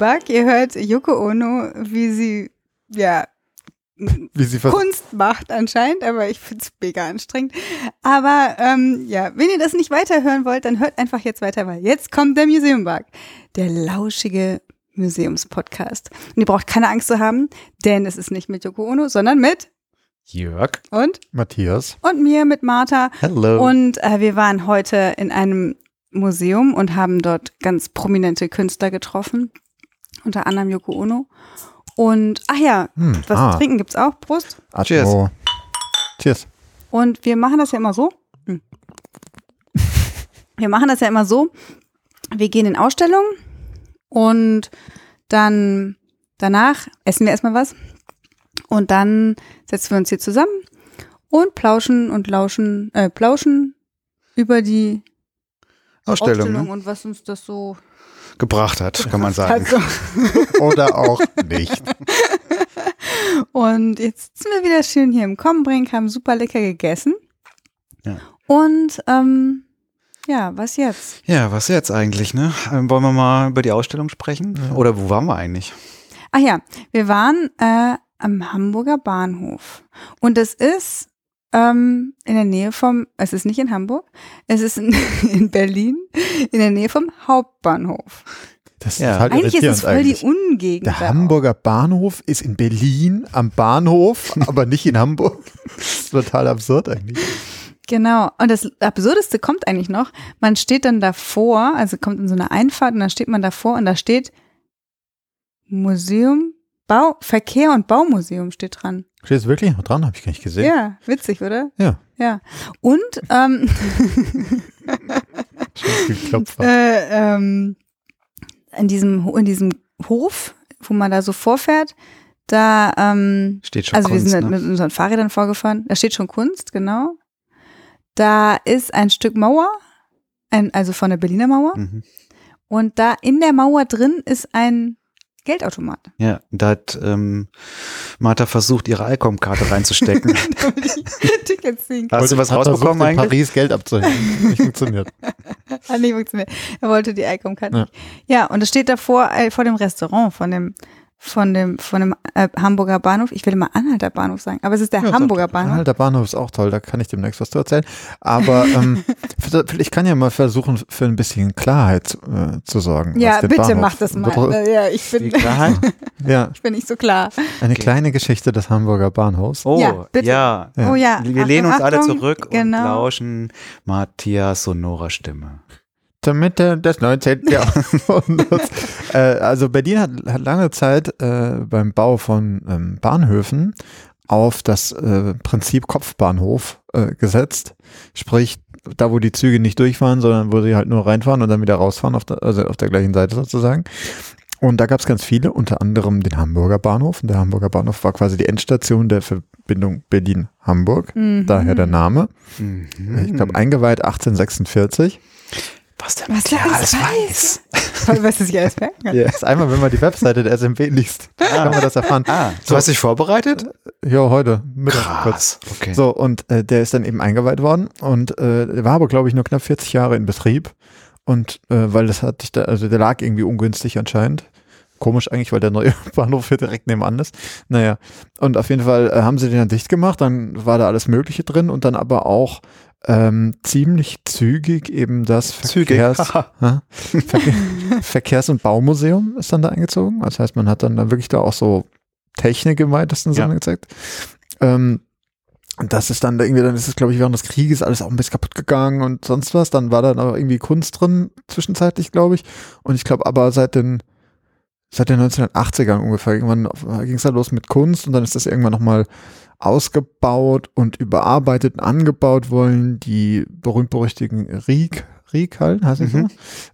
Bug. Ihr hört Yoko Ono, wie sie, ja, Wie sie Kunst macht anscheinend, aber ich finde es mega anstrengend. Aber ähm, ja, wenn ihr das nicht weiterhören wollt, dann hört einfach jetzt weiter, weil jetzt kommt der Museum Bug. Der lauschige Museumspodcast. Und ihr braucht keine Angst zu haben, denn es ist nicht mit Yoko Ono, sondern mit Jörg. und Matthias. und mir, mit Martha. Hello. Und äh, wir waren heute in einem Museum und haben dort ganz prominente Künstler getroffen. Unter anderem Yoko Ono. Und, ach ja, Hm, was ah. zu trinken gibt's auch. Prost. Cheers. Oh. Cheers. Und wir machen das ja immer so. Hm. Wir machen das ja immer so. Wir gehen in Ausstellungen und dann danach essen wir erstmal was. Und dann setzen wir uns hier zusammen und plauschen und lauschen, äh, plauschen über die Ausstellung, Ausstellung ne? und was uns das so gebracht hat, kann man sagen. Also, Oder auch nicht. und jetzt sind wir wieder schön hier im Kommenbrink, haben super lecker gegessen. Ja. Und ähm, ja, was jetzt? Ja, was jetzt eigentlich, ne? Ähm, wollen wir mal über die Ausstellung sprechen? Oder wo waren wir eigentlich? Ach ja, wir waren äh, am Hamburger Bahnhof. Und es ist ähm, in der Nähe vom, es ist nicht in Hamburg, es ist in, in Berlin, in der Nähe vom Hauptbahnhof. Das Ja. ist halt Eigentlich ist es voll die eigentlich. Ungegend. Der Hamburger Bahnhof ist in Berlin am Bahnhof, aber nicht in Hamburg. Das ist total absurd eigentlich. Genau. Und das Absurdeste kommt eigentlich noch. Man steht dann davor, also kommt in so eine Einfahrt und dann steht man davor und da steht Museum, Bau, Verkehr und Baumuseum steht dran. Steht es wirklich noch dran? Habe ich gar nicht gesehen. Ja, witzig, oder? Ja. Ja. Und ähm, äh, ähm, in diesem in diesem Hof, wo man da so vorfährt, da ähm, Steht schon also Kunst, wir sind ne? mit unseren Fahrrädern vorgefahren. Da steht schon Kunst, genau. Da ist ein Stück Mauer, ein, also von der Berliner Mauer. Mhm. Und da in der Mauer drin ist ein Geldautomat. Ja, da hat ähm, Martha versucht, ihre ICOM-Karte reinzustecken. Damit ich Tickets ziehen kann. Hast du was Hat rausbekommen versucht, in eigentlich? Paris Geld abzuhängen. Nicht funktioniert. Hat nicht funktioniert. Er wollte die ICOM-Karte Ja. nicht. Ja, und es steht davor äh, vor dem Restaurant von dem von dem von dem äh, Hamburger Bahnhof. Ich will immer Anhalter Bahnhof sagen, aber es ist der Ja, Hamburger auch- Bahnhof. Der Bahnhof ist auch toll, da kann ich demnächst was zu erzählen. Aber ähm, ich kann ja mal versuchen, für ein bisschen Klarheit äh, zu sorgen. Ja, was den bitte Bahnhof mach das mal. Äh, Ja, ich bin? Ja, ich bin nicht so klar. eine Okay. kleine Geschichte des Hamburger Bahnhofs. Oh, Ja, bitte. ja. Ja. Oh ja. Wir lehnen uns Achtung, alle Achtung. zurück Genau. und lauschen Matthias sonora Stimme. Zur Mitte des 19. Jahrhunderts. äh, also Berlin hat, hat lange Zeit äh, beim Bau von ähm, Bahnhöfen auf das äh, Prinzip Kopfbahnhof äh, gesetzt. Sprich, da wo die Züge nicht durchfahren, sondern wo sie halt nur reinfahren und dann wieder rausfahren, auf der, also auf der gleichen Seite sozusagen. Und da gab es ganz viele, unter anderem den Hamburger Bahnhof. Und der Hamburger Bahnhof war quasi die Endstation der Verbindung Berlin-Hamburg. Mhm. Daher der Name. Mhm. Ich glaube, eingeweiht 1846. was der Was der alles weiß. Toll, was ich alles merken kann. Ja, ist einmal, wenn man die Webseite der SMP liest, kann man das erfahren. Ah, du hast dich vorbereitet? Ja, heute. Mittag kurz. Krass. Okay. So, und äh, der ist dann eben eingeweiht worden und äh, der war aber, glaube ich, nur knapp 40 Jahre in Betrieb. Und äh, weil das hatte ich da, also der lag irgendwie ungünstig anscheinend. Komisch eigentlich, weil der neue Bahnhof hier direkt nebenan ist. Naja, und auf jeden Fall äh, haben sie den dann dicht gemacht, dann war da alles Mögliche drin und dann aber auch ähm, ziemlich zügig eben das Zügig. Verkehrs, Ja, Verkehr, Verkehrs- und Baumuseum ist dann da eingezogen. Das heißt, man hat dann da wirklich da auch so Technik im weitesten Sinne Ja. gezeigt. Ähm, und das ist dann da irgendwie, dann ist es, glaube ich, während des Krieges alles auch ein bisschen kaputt gegangen und sonst was. Dann war da noch irgendwie Kunst drin, zwischenzeitlich, glaube ich. Und ich glaube aber seit den, seit den 1980ern ungefähr, irgendwann ging es da los mit Kunst und dann ist das irgendwann nochmal ausgebaut und überarbeitet und angebaut worden. Die berühmt-berüchtigten Riek, Riek-Hallen, heißt es Mhm.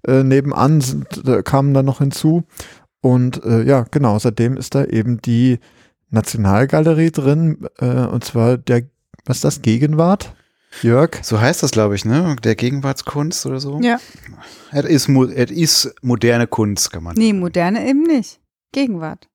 so, äh, nebenan sind, äh, kamen dann noch hinzu. Und äh, ja, genau, seitdem ist da eben die Nationalgalerie drin, äh, und zwar der, was ist das, Gegenwart? Jörg? So heißt das, glaube ich, ne? Der Gegenwartskunst oder so. Ja. Es ist, ist moderne Kunst, kann man Nee, moderne eben nicht. Gegenwart.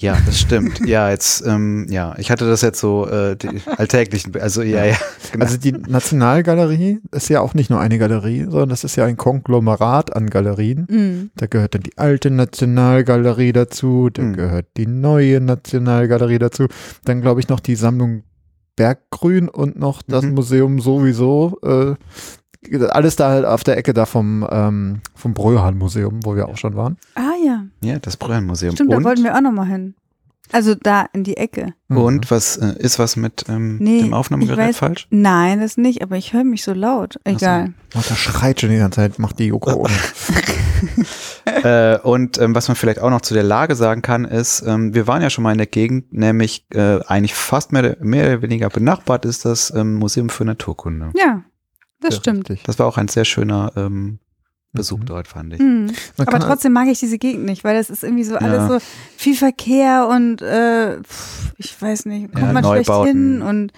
Ja, das stimmt. ja, jetzt, ähm, ja, ich hatte das jetzt so äh, die alltäglichen, also ja, ja. Genau. Also die Nationalgalerie ist ja auch nicht nur eine Galerie, sondern das ist ja ein Konglomerat an Galerien. Mhm. Da gehört dann die alte Nationalgalerie dazu, da Hm. gehört die neue Nationalgalerie dazu, dann glaube ich noch die Sammlung Berggrün und noch das Mhm. Museum sowieso. Äh, alles da halt auf der Ecke da vom, ähm, vom Bröhan-Museum, wo wir auch schon waren. Ah ja, ja, das Bröllmuseum. stimmt, und, da wollten wir auch nochmal hin. Also da in die Ecke. und was äh, ist was mit ähm, Nee, dem Aufnahmegerät weiß- falsch? Nein, das nicht, aber ich höre mich so laut. so. Egal. Oh, das schreit schon die ganze Zeit, macht die Joko äh, und ähm, was man vielleicht auch noch zu der Lage sagen kann, ist, ähm, wir waren ja schon mal in der Gegend, nämlich äh, eigentlich fast mehr, mehr oder weniger benachbart ist das ähm, Museum für Naturkunde. Ja, das Ja, stimmt. richtig. Das war auch ein sehr schöner ähm, Besuch Mhm. dort, fand ich. Mhm. Aber trotzdem mag ich diese Gegend nicht, weil das ist irgendwie so Ja. alles so viel Verkehr und äh, pff, ich weiß nicht, kommt Ja, man schlecht Neubauten. hin und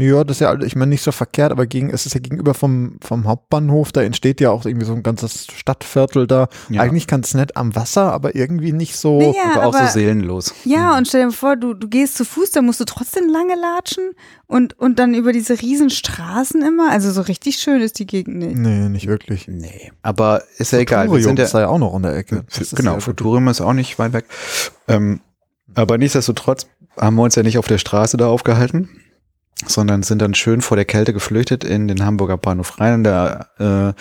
Ja, das ist ja, ich meine, nicht so verkehrt, aber gegen, es ist ja gegenüber vom, vom Hauptbahnhof, da entsteht ja auch irgendwie so ein ganzes Stadtviertel da. Ja. Eigentlich ganz nett am Wasser, aber irgendwie nicht so. Naja, aber auch aber- so seelenlos. ja, Mhm. und stell dir vor, du, du gehst zu Fuß, da musst du trotzdem lange latschen und, und dann über diese riesen Straßen immer. Also so richtig schön ist die Gegend nicht. Nee, nicht wirklich. Nee, aber ist ja egal. Wir Futurium sind ja, ist ja auch noch in der Ecke. Das ist genau, ja Futurium ist auch nicht weit weg. Ähm, aber nichtsdestotrotz haben wir uns ja nicht auf der Straße da aufgehalten, sondern sind dann schön vor der Kälte geflüchtet in den Hamburger Bahnhof rein. Und da äh,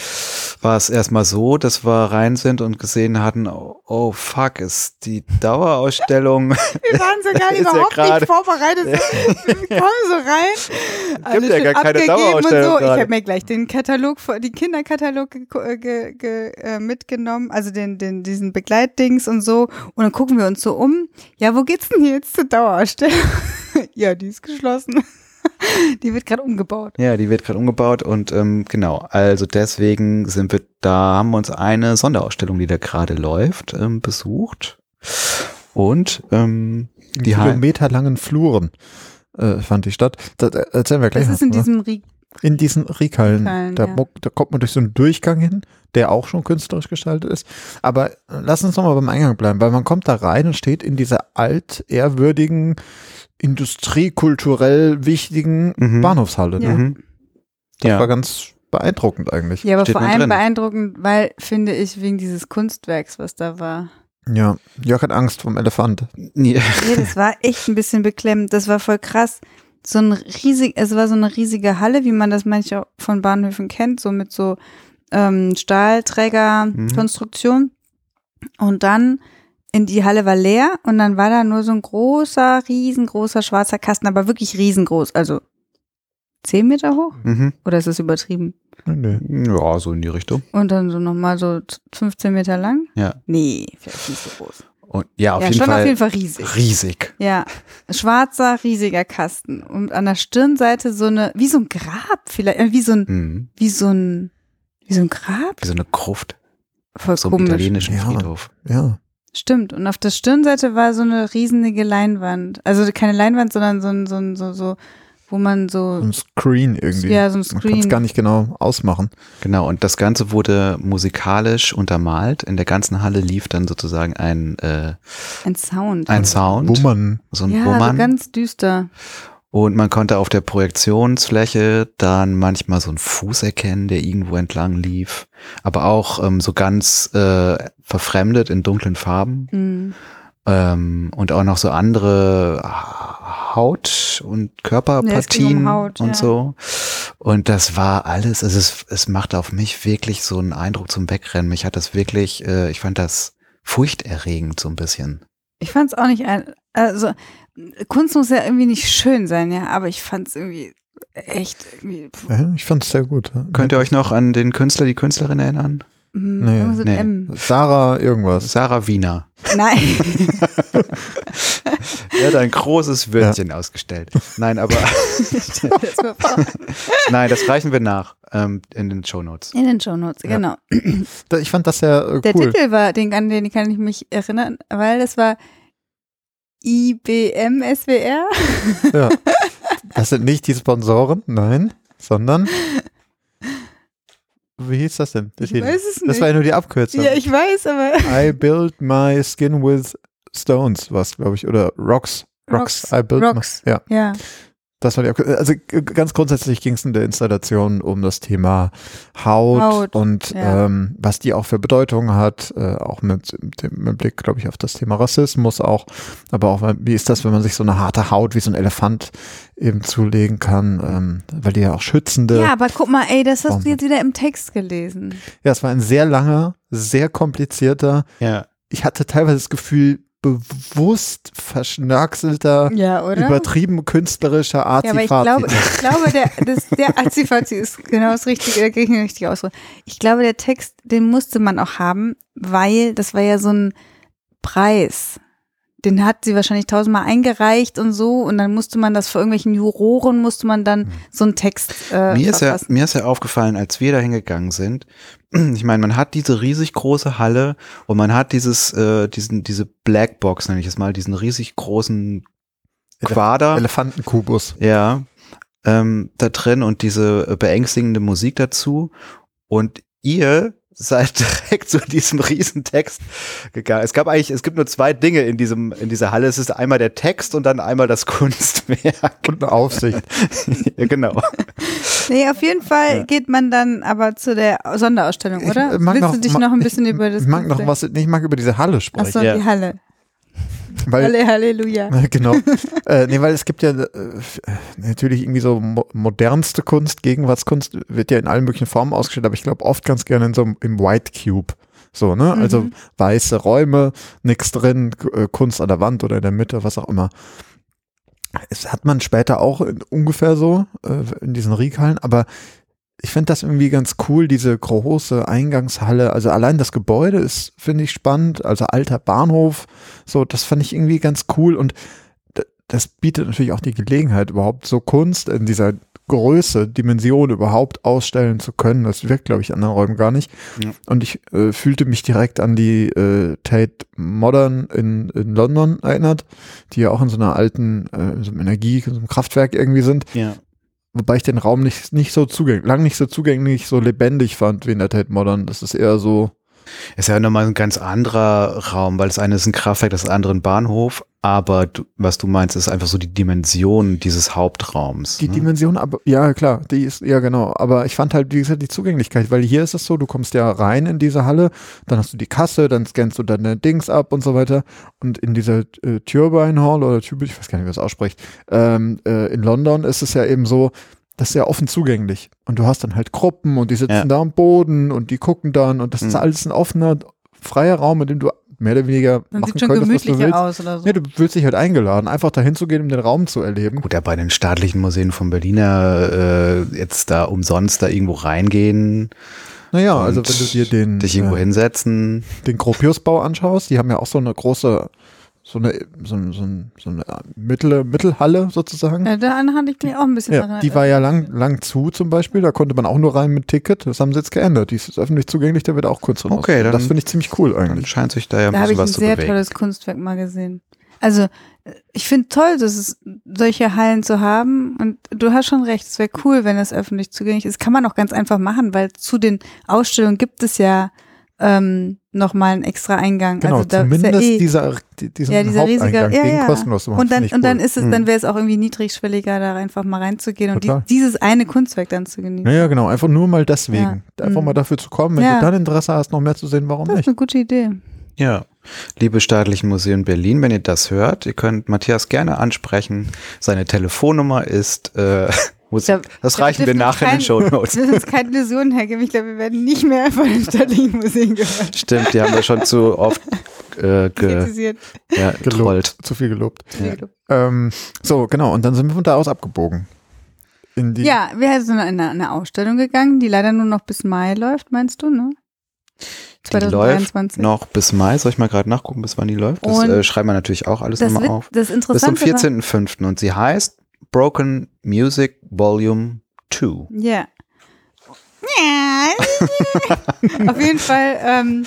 war es erstmal so, dass wir rein sind und gesehen hatten, oh, oh fuck, ist die Dauerausstellung. Wir waren sogar ja überhaupt gerade- nicht vorbereitet. Wir kommen so rein. alles ja schön gar keine Dauerausstellung Und so. Ich habe mir gleich den Katalog, die Kinderkatalog ge ge ge äh, mitgenommen, also den, den, diesen Begleitdings und so. Und dann gucken wir uns so um. Ja, wo geht's denn hier jetzt zur Dauerausstellung? ja, die ist geschlossen. die wird gerade umgebaut. Ja, die wird gerade umgebaut und ähm, genau, also deswegen sind wir da, haben wir uns eine Sonderausstellung, die da gerade läuft, ähm, besucht. Und ähm, die kilometerlangen Fluren äh, fand die statt. Das äh, erzählen wir gleich Das ist in ne? diesem Rie in diesen. Riekhallen, da, ja. da kommt man durch so einen Durchgang hin, der auch schon künstlerisch gestaltet ist. Aber äh, lass uns nochmal beim Eingang bleiben, weil man kommt da rein und steht in dieser altehrwürdigen, industriekulturell wichtigen Mhm. Bahnhofshalle. Ja. Ne? Mhm. Das Ja. war ganz beeindruckend eigentlich. Ja, aber Steht vor allem drin. beeindruckend, weil, finde ich, wegen dieses Kunstwerks, was da war. Ja, Jörg hat Angst vom Elefant. Ja. Nee, das war echt ein bisschen beklemmend. Das war voll krass. So ein riesig, es war so eine riesige Halle, wie man das manchmal von Bahnhöfen kennt, so mit so ähm, Stahlträgerkonstruktion. Und dann in die Halle war leer und dann war da nur so ein großer, riesengroßer schwarzer Kasten, aber wirklich riesengroß. Also zehn Meter hoch? Mhm. Oder ist das übertrieben? Nee. ja, so in die Richtung. Und dann so nochmal so 15 Meter lang? Ja. Nee, vielleicht nicht so groß. Und ja, auf ja, jeden schon Fall auf jeden Fall riesig. riesig. Ja, schwarzer, riesiger Kasten. Und an der Stirnseite so eine, wie so ein Grab vielleicht, äh, wie so ein, Mhm. wie so ein, wie so ein Grab? Wie so eine Gruft. Voll So komisch. italienischen Ja. Friedhof. Ja. Stimmt. Und auf der Stirnseite war so eine riesenige Leinwand. Also keine Leinwand, sondern so ein, so ein, so, so, wo man So so, ein Screen irgendwie. ja, so ein Man kann es Screen. gar nicht genau ausmachen. Genau, und das Ganze wurde musikalisch untermalt. In der ganzen Halle lief dann sozusagen ein, äh, Ein Sound. ein Sound, Bummern. so ein ja, Bummern. so ganz düster. Und man konnte auf der Projektionsfläche dann manchmal so einen Fuß erkennen, der irgendwo entlang lief. Aber auch ähm, so ganz äh, verfremdet in dunklen Farben. Mhm. Ähm, und auch noch so andere Haut- und Ja, Körperpartien um Haut, und ja. so. Und das war alles, also es, es machte auf mich wirklich so einen Eindruck zum Wegrennen. Mich hat das wirklich, äh, ich fand das furchterregend so ein bisschen. Ich fand es auch nicht, ein, also Kunst muss ja irgendwie nicht schön sein, ja, aber ich fand es irgendwie echt irgendwie. Ja, ich fand es sehr gut. ja. Könnt ihr euch noch an den Künstler, die Künstlerin erinnern? Mm, Nee, mit nee. M. Sarah irgendwas. Sarah Wiener. Nein. Er hat ein großes Würstchen ausgestellt. Nein, aber nein, das reichen wir nach ähm, in den Shownotes. In den Shownotes, Ja. genau. Ich fand das sehr äh, Der cool. Titel war, den, an den kann ich mich erinnern, weil das war IBM SWR. Ja. Das sind nicht die Sponsoren, nein, sondern wie hieß das denn? Der Ich weiß es Das nicht. war ja nur die Abkürzung. ja, ich weiß, aber I build my skin with Stones, was glaube ich, oder Rocks. Rocks, Rocks, I built my- Rocks. ja. Ja. Das war die Abkür- Also ganz grundsätzlich ging es in der Installation um das Thema Haut, Haut, und ja. ähm, was die auch für Bedeutung hat, äh, auch mit dem mit Blick, glaube ich, auf das Thema Rassismus auch, aber auch wie ist das, wenn man sich so eine harte Haut wie so ein Elefant eben zulegen kann, ähm, weil die ja auch schützende. Ja, aber guck mal, ey, das hast du jetzt wieder im Text gelesen. Ja, es war ein sehr langer, sehr komplizierter. Ja. Ich hatte teilweise das Gefühl bewusst verschnörkelter, Ja, übertrieben künstlerischer Art. Ja, aber ich glaube, ich glaube, der, das, der Azifazi ist genau das Richtige, der ich richtig Ausdruck. Ich glaube, der Text, den musste man auch haben, weil das war ja so ein Preis. Den hat sie wahrscheinlich tausendmal eingereicht und so und dann musste man das vor irgendwelchen Juroren, musste man dann so einen Text äh, Mir ist, ja, mir ist ja aufgefallen, als wir da hingegangen sind, ich meine, man hat diese riesig große Halle und man hat dieses, äh, diesen, diese Blackbox, nenne ich es mal, diesen riesig großen Elef- Quader. Elefantenkubus. Ja, ähm, da drin und diese äh, beängstigende Musik dazu. Und ihr seid direkt zu diesem Riesentext gegangen. Es gab eigentlich, es gibt nur zwei Dinge in diesem, in dieser Halle. Es ist einmal der Text und dann einmal das Kunstwerk. Und eine Aufsicht. ja, genau. Nee, auf jeden Fall Ja. geht man dann aber zu der Sonderausstellung, Ich oder? mag Willst noch- du dich noch ein bisschen über das Ich mag noch was, ich mag über diese Halle sprechen. Ach so, Ja. die Halle. weil, Halle, Halleluja. genau. äh, nee, weil es gibt ja äh, natürlich irgendwie so mo modernste Kunst, Gegenwartskunst wird ja in allen möglichen Formen ausgestellt, aber ich glaube oft ganz gerne in so einem im White Cube. So, ne? Also Mhm. weiße Räume, nichts drin, äh, Kunst an der Wand oder in der Mitte, was auch immer. Es hat man später auch in, ungefähr so äh, in diesen Riekhallen, aber ich finde das irgendwie ganz cool, diese große Eingangshalle. Also allein das Gebäude ist, finde ich, spannend. Also alter Bahnhof, so, das fand ich irgendwie ganz cool. Und das bietet natürlich auch die Gelegenheit, überhaupt so Kunst in dieser Größe, Dimension überhaupt ausstellen zu können. Das wirkt, glaube ich, in anderen Räumen gar nicht. Ja. Und ich äh, fühlte mich direkt an die äh, Tate Modern in, in London erinnert, die ja auch in so einer alten, äh, in so einem Energie, in so einem Kraftwerk irgendwie sind. Ja. Wobei ich den Raum nicht, nicht so zugänglich, lang nicht so zugänglich, so lebendig fand wie in der Tate Modern. Das ist eher so, Ist ja nochmal ein ganz anderer Raum, weil das eine ist ein Kraftwerk, das andere ein Bahnhof. Aber du, was du meinst, ist einfach so die Dimension dieses Hauptraums. die ne? Dimension, aber ja klar, die ist, ja genau. Aber ich fand halt, wie gesagt, die Zugänglichkeit, weil hier ist es so, du kommst ja rein in diese Halle, dann hast du die Kasse, dann scannst du deine Dings ab und so weiter. Und in dieser äh, Turbine Hall oder Turbine, ich weiß gar nicht, wie man das ausspricht, ähm, äh, in London ist es ja eben so, das ist ja offen zugänglich. Und du hast dann halt Gruppen und die sitzen Ja. da am Boden und die gucken dann und das ist Mhm. alles ein offener, freier Raum, in dem du mehr oder weniger Dann machen sieht schon könntest, was du gemütlicher willst. aus oder so. Ja, du fühlst dich halt eingeladen, einfach dahin zu gehen, um den Raum zu erleben. Gut, ja, bei den staatlichen Museen von Berliner äh, jetzt da umsonst da irgendwo reingehen, Naja, Und also wenn du dir den, dich irgendwo äh, hinsetzen. den Gropiusbau anschaust, die haben ja auch so eine große, so eine, so, ein- so, ein- so eine Mittel, Mittelhalle sozusagen. Ja, daran hatte ich mich auch ein bisschen Ja, daran die war ja lang, lang zu zum Beispiel, da konnte man auch nur rein mit Ticket, das haben sie jetzt geändert, die ist jetzt öffentlich zugänglich, da wird auch Kunst drin Okay, dann- Das finde ich ziemlich cool Dann eigentlich. scheint sich da ja ein Da habe bisschen ich ein was zu sehr bewegen. tolles Kunstwerk mal gesehen. Also, ich finde toll, dass es solche Hallen zu haben. Und du hast schon recht, es wäre cool, wenn es öffentlich zugänglich ist. Kann man auch ganz einfach machen, weil zu den Ausstellungen gibt es ja ähm, nochmal einen extra Eingang. Genau, also da ist zumindest ja eh, dieser, die- diesen ja, dieser riesige, Haupteingang, ja, ja. kostenlos machen, Und dann, und dann cool. ist es, Mhm. dann wäre es auch irgendwie niedrigschwelliger, da einfach mal reinzugehen und die, dieses eine Kunstwerk dann zu genießen. Ja, genau, einfach nur mal deswegen. Ja. Einfach Mhm. mal dafür zu kommen, wenn Ja. du dann Interesse hast, noch mehr zu sehen, warum Das ist nicht? eine gute Idee. Ja. Liebe Staatlichen Museen Berlin, wenn ihr das hört, ihr könnt Matthias gerne ansprechen. Seine Telefonnummer ist, äh, muss, glaub- das reichen wir nachher in den kein- Show Notes. Wir uns keine Illusionen hergeben. Ich glaube, wir werden nicht mehr von den staatlichen Museen gehört. Stimmt, die haben wir schon zu oft äh, ge, Kritisiert. ja, getrollt. Zu viel gelobt. Ja. Ähm, so, genau, und dann sind wir von da aus abgebogen. In die, Ja, wir sind in eine, eine Ausstellung gegangen, die leider nur noch bis Mai läuft, meinst du, ne? Die läuft 2023. noch bis Mai. Soll ich mal gerade nachgucken, bis wann die läuft? Das äh, schreiben wir natürlich auch alles Das, nochmal auf. das Bis zum Interessante war- 14.05. Und sie heißt Broken Music Volume 2. Ja. Auf jeden Fall ähm,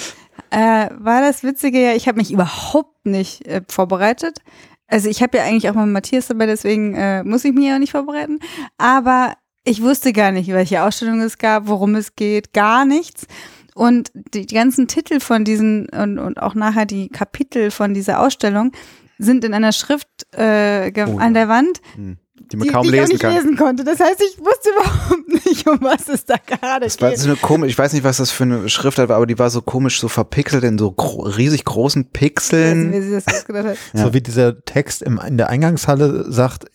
äh, war das Witzige ja, ich habe mich überhaupt nicht äh, vorbereitet. Also ich habe ja eigentlich auch mal Matthias dabei, deswegen äh, muss ich mich ja auch nicht vorbereiten. Aber ich wusste gar nicht, welche Ausstellung es gab, worum es geht, gar nichts. Und die, die ganzen Titel von diesen und, und auch nachher die Kapitel von dieser Ausstellung sind in einer Schrift äh, Oh, an der Wand, Hm. Die die, man kaum die ich auch lesen nicht kann. lesen konnte. Das heißt, ich wusste überhaupt nicht, um was es da gerade Das war geht. so eine komisch, ich weiß nicht, was das für eine Schriftart war, aber die war so komisch, so verpixelt in so gro riesig großen Ich nicht, Pixeln. wie sie das ausgedacht hat. Ja. So wie dieser Text im, in der Eingangshalle sagt,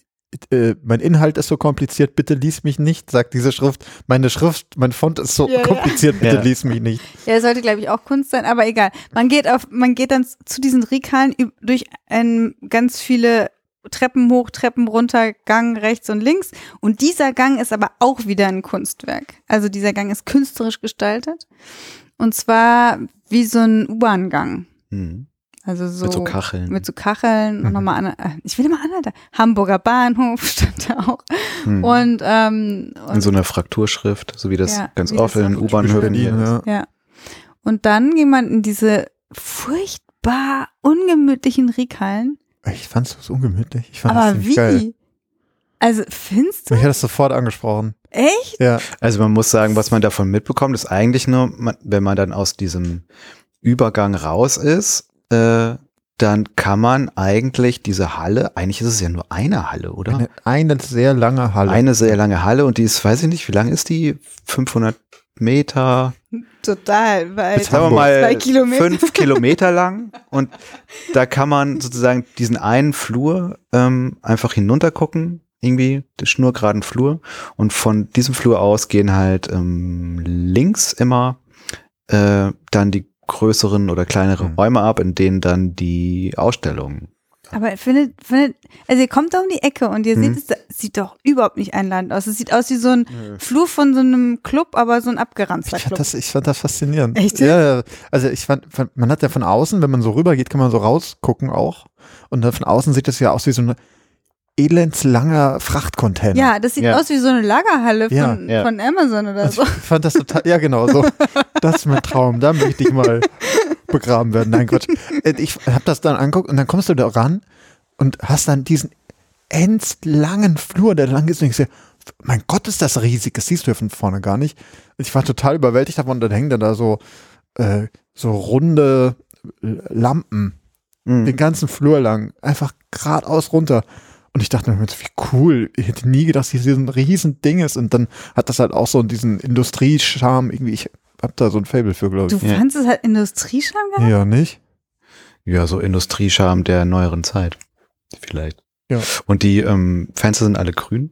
äh, mein Inhalt ist so kompliziert, bitte lies mich nicht, sagt diese Schrift. Meine Schrift, mein Font ist so Ja, ja. kompliziert, bitte Ja. lies mich nicht. Ja, es sollte, glaube ich, auch Kunst sein, aber egal. Man geht auf, man geht dann zu diesen Regalen üb- durch ein, ganz viele Treppen hoch, Treppen runter, Gang rechts und links. Und dieser Gang ist aber auch wieder ein Kunstwerk. Also dieser Gang ist künstlerisch gestaltet. Und zwar wie so ein U-Bahn-Gang. Hm. Also so. Mit so Kacheln. Mit so Kacheln und Mhm. nochmal an, äh, ich will immer an, Hamburger Bahnhof stand da auch. Hm. Und, ähm, und in so einer Frakturschrift, so wie das Ja, ganz wie das oft in den U-Bahnhöfen ist. ja. Ja. Und dann ging man in diese furchtbar ungemütlichen Regalen. Ich fand's so ungemütlich. Ich fand Aber wie? geil. Also, findest du? Mich hat das sofort angesprochen. Echt? Ja. Also man muss sagen, was man davon mitbekommt, ist eigentlich nur, man, wenn man dann aus diesem Übergang raus ist, äh, dann kann man eigentlich diese Halle, eigentlich ist es ja nur eine Halle, oder? Eine, eine sehr lange Halle. Eine sehr lange Halle und die ist, weiß ich nicht, wie lang ist die? 500 Meter, Total, weil sagen wir mal Zwei Kilometer. fünf Kilometer lang und da kann man sozusagen diesen einen Flur ähm, einfach hinuntergucken, irgendwie den schnurgeraden Flur und von diesem Flur aus gehen halt ähm, links immer äh, dann die größeren oder kleineren Mhm. Räume ab, in denen dann die Ausstellung. Aber findet, findet, also ihr kommt da um die Ecke und ihr Hm. seht, es das sieht doch überhaupt nicht einladend aus. Es sieht aus wie so ein Flur von so einem Club, aber so ein abgeranzter Ich fand, Club. das, ich fand das faszinierend. Echt? Ja, ja. also ich fand, fand, man hat ja von außen, wenn man so rüber geht, kann man so rausgucken auch. Und dann von außen sieht das ja aus wie so ein elendslanger Frachtcontainer. ja, das sieht Ja. aus wie so eine Lagerhalle Ja, von, ja. von Amazon oder Also so. ich fand das total, ja genau so. Das ist mein Traum, da möchte ich mal begraben werden. Nein, Quatsch. Äh, Ich habe das dann angeguckt und dann kommst du da ran und hast dann diesen endlangen Flur, der lang ist und ich sehe, mein Gott, ist das riesig, das siehst du ja von vorne gar nicht. Ich war total überwältigt davon und dann hängen da so, äh, so runde Lampen Mhm. den ganzen Flur lang, einfach geradeaus runter. Und ich dachte mir, wie cool, ich hätte nie gedacht, dass hier so ein riesen Ding ist. Und dann hat das halt auch so diesen Industriescharme irgendwie. Ich hab da so ein Fable für, glaube Du ich. Ja. fandst es halt Industriescham gehabt? Ja, nicht? Ja, so Industriescham der neueren Zeit. Vielleicht. Ja. Und die ähm, Fenster sind alle grün?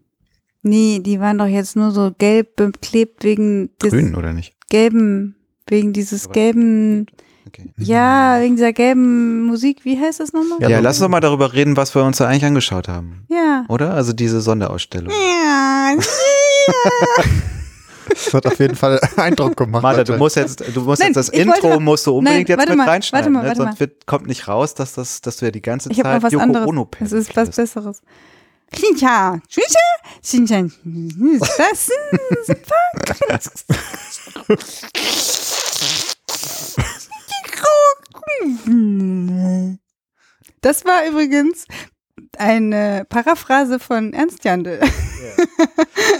Nee, die waren doch jetzt nur so gelb beklebt wegen des Grün oder nicht? gelben, wegen dieses Aber- gelben, Okay. ja, wegen dieser gelben Musik. Wie heißt das nochmal? Ja, Ja, lass uns doch mal darüber reden, was wir uns da eigentlich angeschaut haben. Ja. Oder? Also diese Sonderausstellung. Ja. Das hat auf jeden Fall Eindruck gemacht. Martha, du musst jetzt, du musst Nein, jetzt das Intro wollte- musst du unbedingt Nein, jetzt warte mit mal, reinschneiden, warte mal, ne? warte sonst wird, kommt nicht raus, dass das, dass du ja die ganze Ich habe Zeit Yoko anderes. Ono Das ist was. Besseres. Shincha, Shincha, Shincha, das Das war übrigens eine Paraphrase von Ernst Jandl.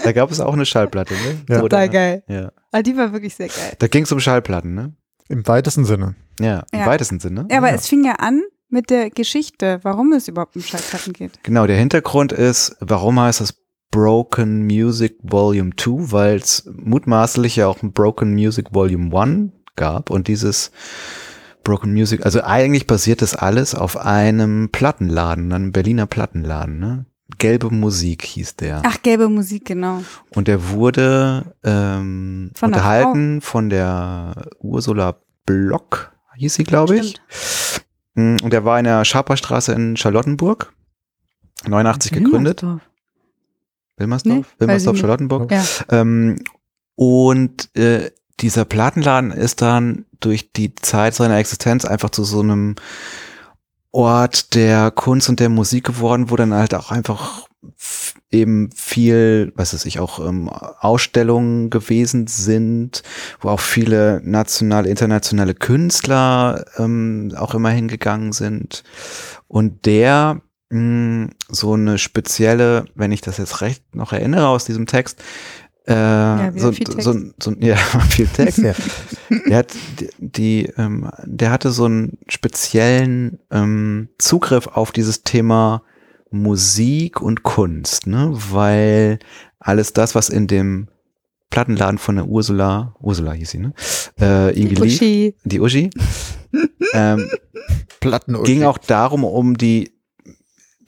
Da gab es auch eine Schallplatte, ne? Ja. Total geil. Ja. Ah, die war wirklich sehr geil. Da ging es um Schallplatten, ne? Im weitesten Sinne. Ja, im Ja. weitesten Sinne. Ja, aber Ja. es fing ja an mit der Geschichte, warum es überhaupt um Schallplatten geht. Genau, der Hintergrund ist, warum heißt das Broken Music Volume 2? Weil es mutmaßlich ja auch ein Broken Music Volume 1 gab und dieses Broken Music, also eigentlich basiert das alles auf einem Plattenladen, einem Berliner Plattenladen, ne? Gelbe Musik hieß der. Ach, gelbe Musik, genau. Und der wurde ähm, Von unterhalten von der Ursula Block, hieß sie, glaube ich. Mm, Und der war in der Schaperstraße in Charlottenburg, 89 gegründet. Wilmersdorf. Wilmersdorf? Nee, Wilmersdorf. Charlottenburg. Ja. Ähm, und äh, dieser Plattenladen ist dann durch die Zeit seiner Existenz einfach zu so einem Ort der Kunst und der Musik geworden, wo dann halt auch einfach eben viel, was weiß ich, auch ähm, Ausstellungen gewesen sind, wo auch viele nationale, internationale Künstler ähm, auch immer hingegangen sind. Und der mh, so eine spezielle, wenn ich das jetzt recht noch erinnere aus diesem Text, Äh, so, viel Text. so, so, ja, viel Text. Ja. Der, hat, die, die, ähm, der hatte so einen speziellen ähm, Zugriff auf dieses Thema Musik und Kunst, ne? Weil alles das, was in dem Plattenladen von der Ursula, Ursula hieß sie, ne? Äh, irgendwie lief, Uschi. die Uschi, ähm, Platten ging auch darum, um die,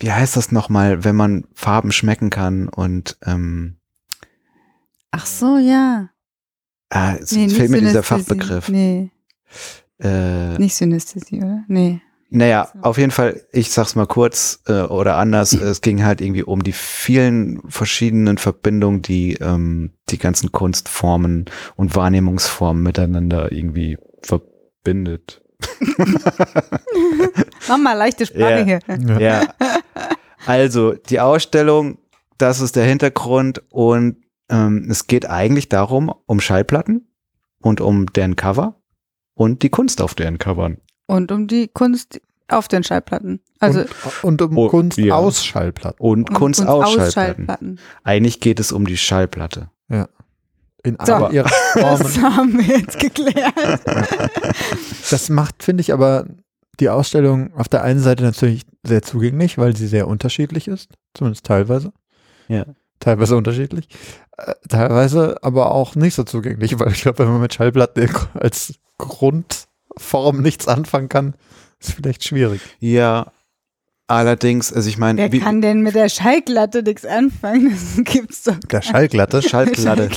wie heißt das nochmal, wenn man Farben schmecken kann und ähm, Ach so, ja. ah, es Nee, fehlt mir dieser. Fachbegriff. Nee, Äh, nicht Synästhesie, oder? Nee. Naja, auf jeden Fall, ich sag's mal kurz äh, oder anders, es ging halt irgendwie um die vielen verschiedenen Verbindungen, die ähm, die ganzen Kunstformen und Wahrnehmungsformen miteinander irgendwie verbindet. Mach mal leichte Sprache Ja. hier. ja. Also, die Ausstellung, das ist der Hintergrund und ähm, es geht eigentlich darum, um Schallplatten und um deren Cover und die Kunst auf deren Covern. Und um die Kunst auf den Schallplatten. Also und, und um Oh, Kunst ja. aus Schallplatten. Und um Kunst Kunst aus Schallplatten. Schallplatten. Eigentlich geht es um die Schallplatte. In So. all ihren Formen. Das haben wir jetzt geklärt. Das macht, finde ich, aber die Ausstellung auf der einen Seite natürlich sehr zugänglich, weil sie sehr unterschiedlich ist, zumindest teilweise. Ja. Teilweise unterschiedlich. Äh, teilweise aber auch nicht so zugänglich, weil ich glaube, wenn man mit Schallplatten als Grundform nichts anfangen kann, ist vielleicht schwierig. Ja, allerdings, also ich meine, Wer wie- kann denn mit der Schallplatte nichts anfangen? Das gibt's doch. Der Schallglatte. Schallplatte.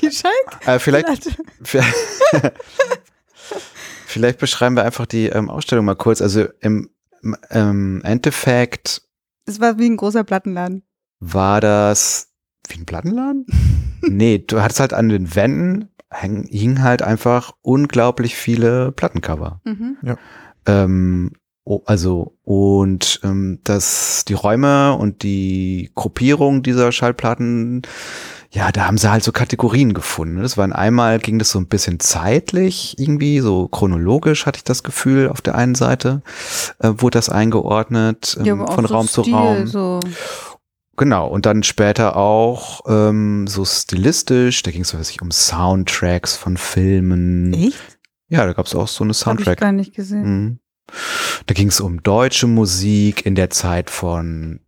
Die Schallplatte. Äh, vielleicht, vielleicht beschreiben wir einfach die ähm, Ausstellung mal kurz. Also im, im ähm, Endeffekt Das war wie ein großer Plattenladen. war das wie ein Plattenladen? nee, du hattest halt an den Wänden häng, hingen halt einfach unglaublich viele Plattencover. Mhm. Ähm, oh, also und ähm, das die Räume und die Gruppierung dieser Schallplatten, ja, da haben sie halt so Kategorien gefunden. ne? Das waren einmal ging das so ein bisschen zeitlich irgendwie so chronologisch hatte ich das Gefühl auf der einen Seite äh, wurde das eingeordnet ähm, Ja, von so Raum zu Stil, Raum. So. Genau, und dann später auch ähm, so stilistisch, da ging es so weiß ich, um Soundtracks von Filmen. Echt? Ja, da gab es auch so eine Hab ich Soundtrack. gar nicht gesehen. Mhm. Da ging es um deutsche Musik in der Zeit von,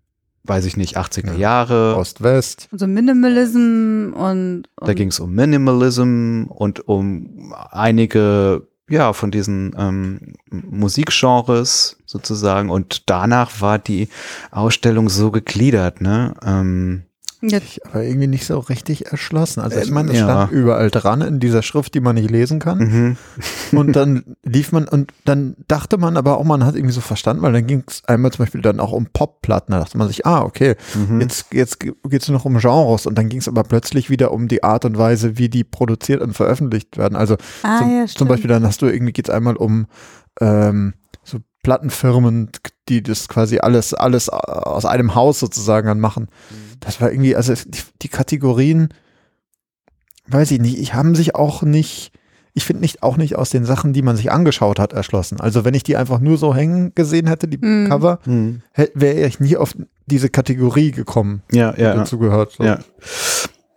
weiß ich nicht, 80er Ja. Jahre. Ost-West. Und so Minimalism und, und Da ging es um Minimalism und um einige, ja, von diesen ähm, Musikgenres sozusagen. Und danach war die Ausstellung so gegliedert, ne? Ähm, Ich aber irgendwie nicht so richtig erschlossen. Also ich meine, es ja. stand überall dran in dieser Schrift, die man nicht lesen kann. mhm. Und dann lief man und dann dachte man aber auch, man hat irgendwie so verstanden, weil dann ging es einmal zum Beispiel dann auch um Popplatten. Da dachte man sich, ah, okay, Mhm. jetzt, jetzt geht es noch um Genres und dann ging es aber plötzlich wieder um die Art und Weise, wie die produziert und veröffentlicht werden. Also ah, zum, ja, zum. Beispiel dann hast du irgendwie geht es einmal um ähm, so Plattenfirmen, die das quasi alles, alles aus einem Haus sozusagen dann machen. Das war irgendwie, also die, die Kategorien, weiß ich nicht, ich haben sich auch nicht, ich finde nicht auch nicht aus den Sachen, die man sich angeschaut hat, erschlossen. Also wenn ich die einfach nur so hängen gesehen hätte, die Mhm. Cover, Mhm. wäre ich nie auf diese Kategorie gekommen, Ja, die ja, dazu gehört. So. ja.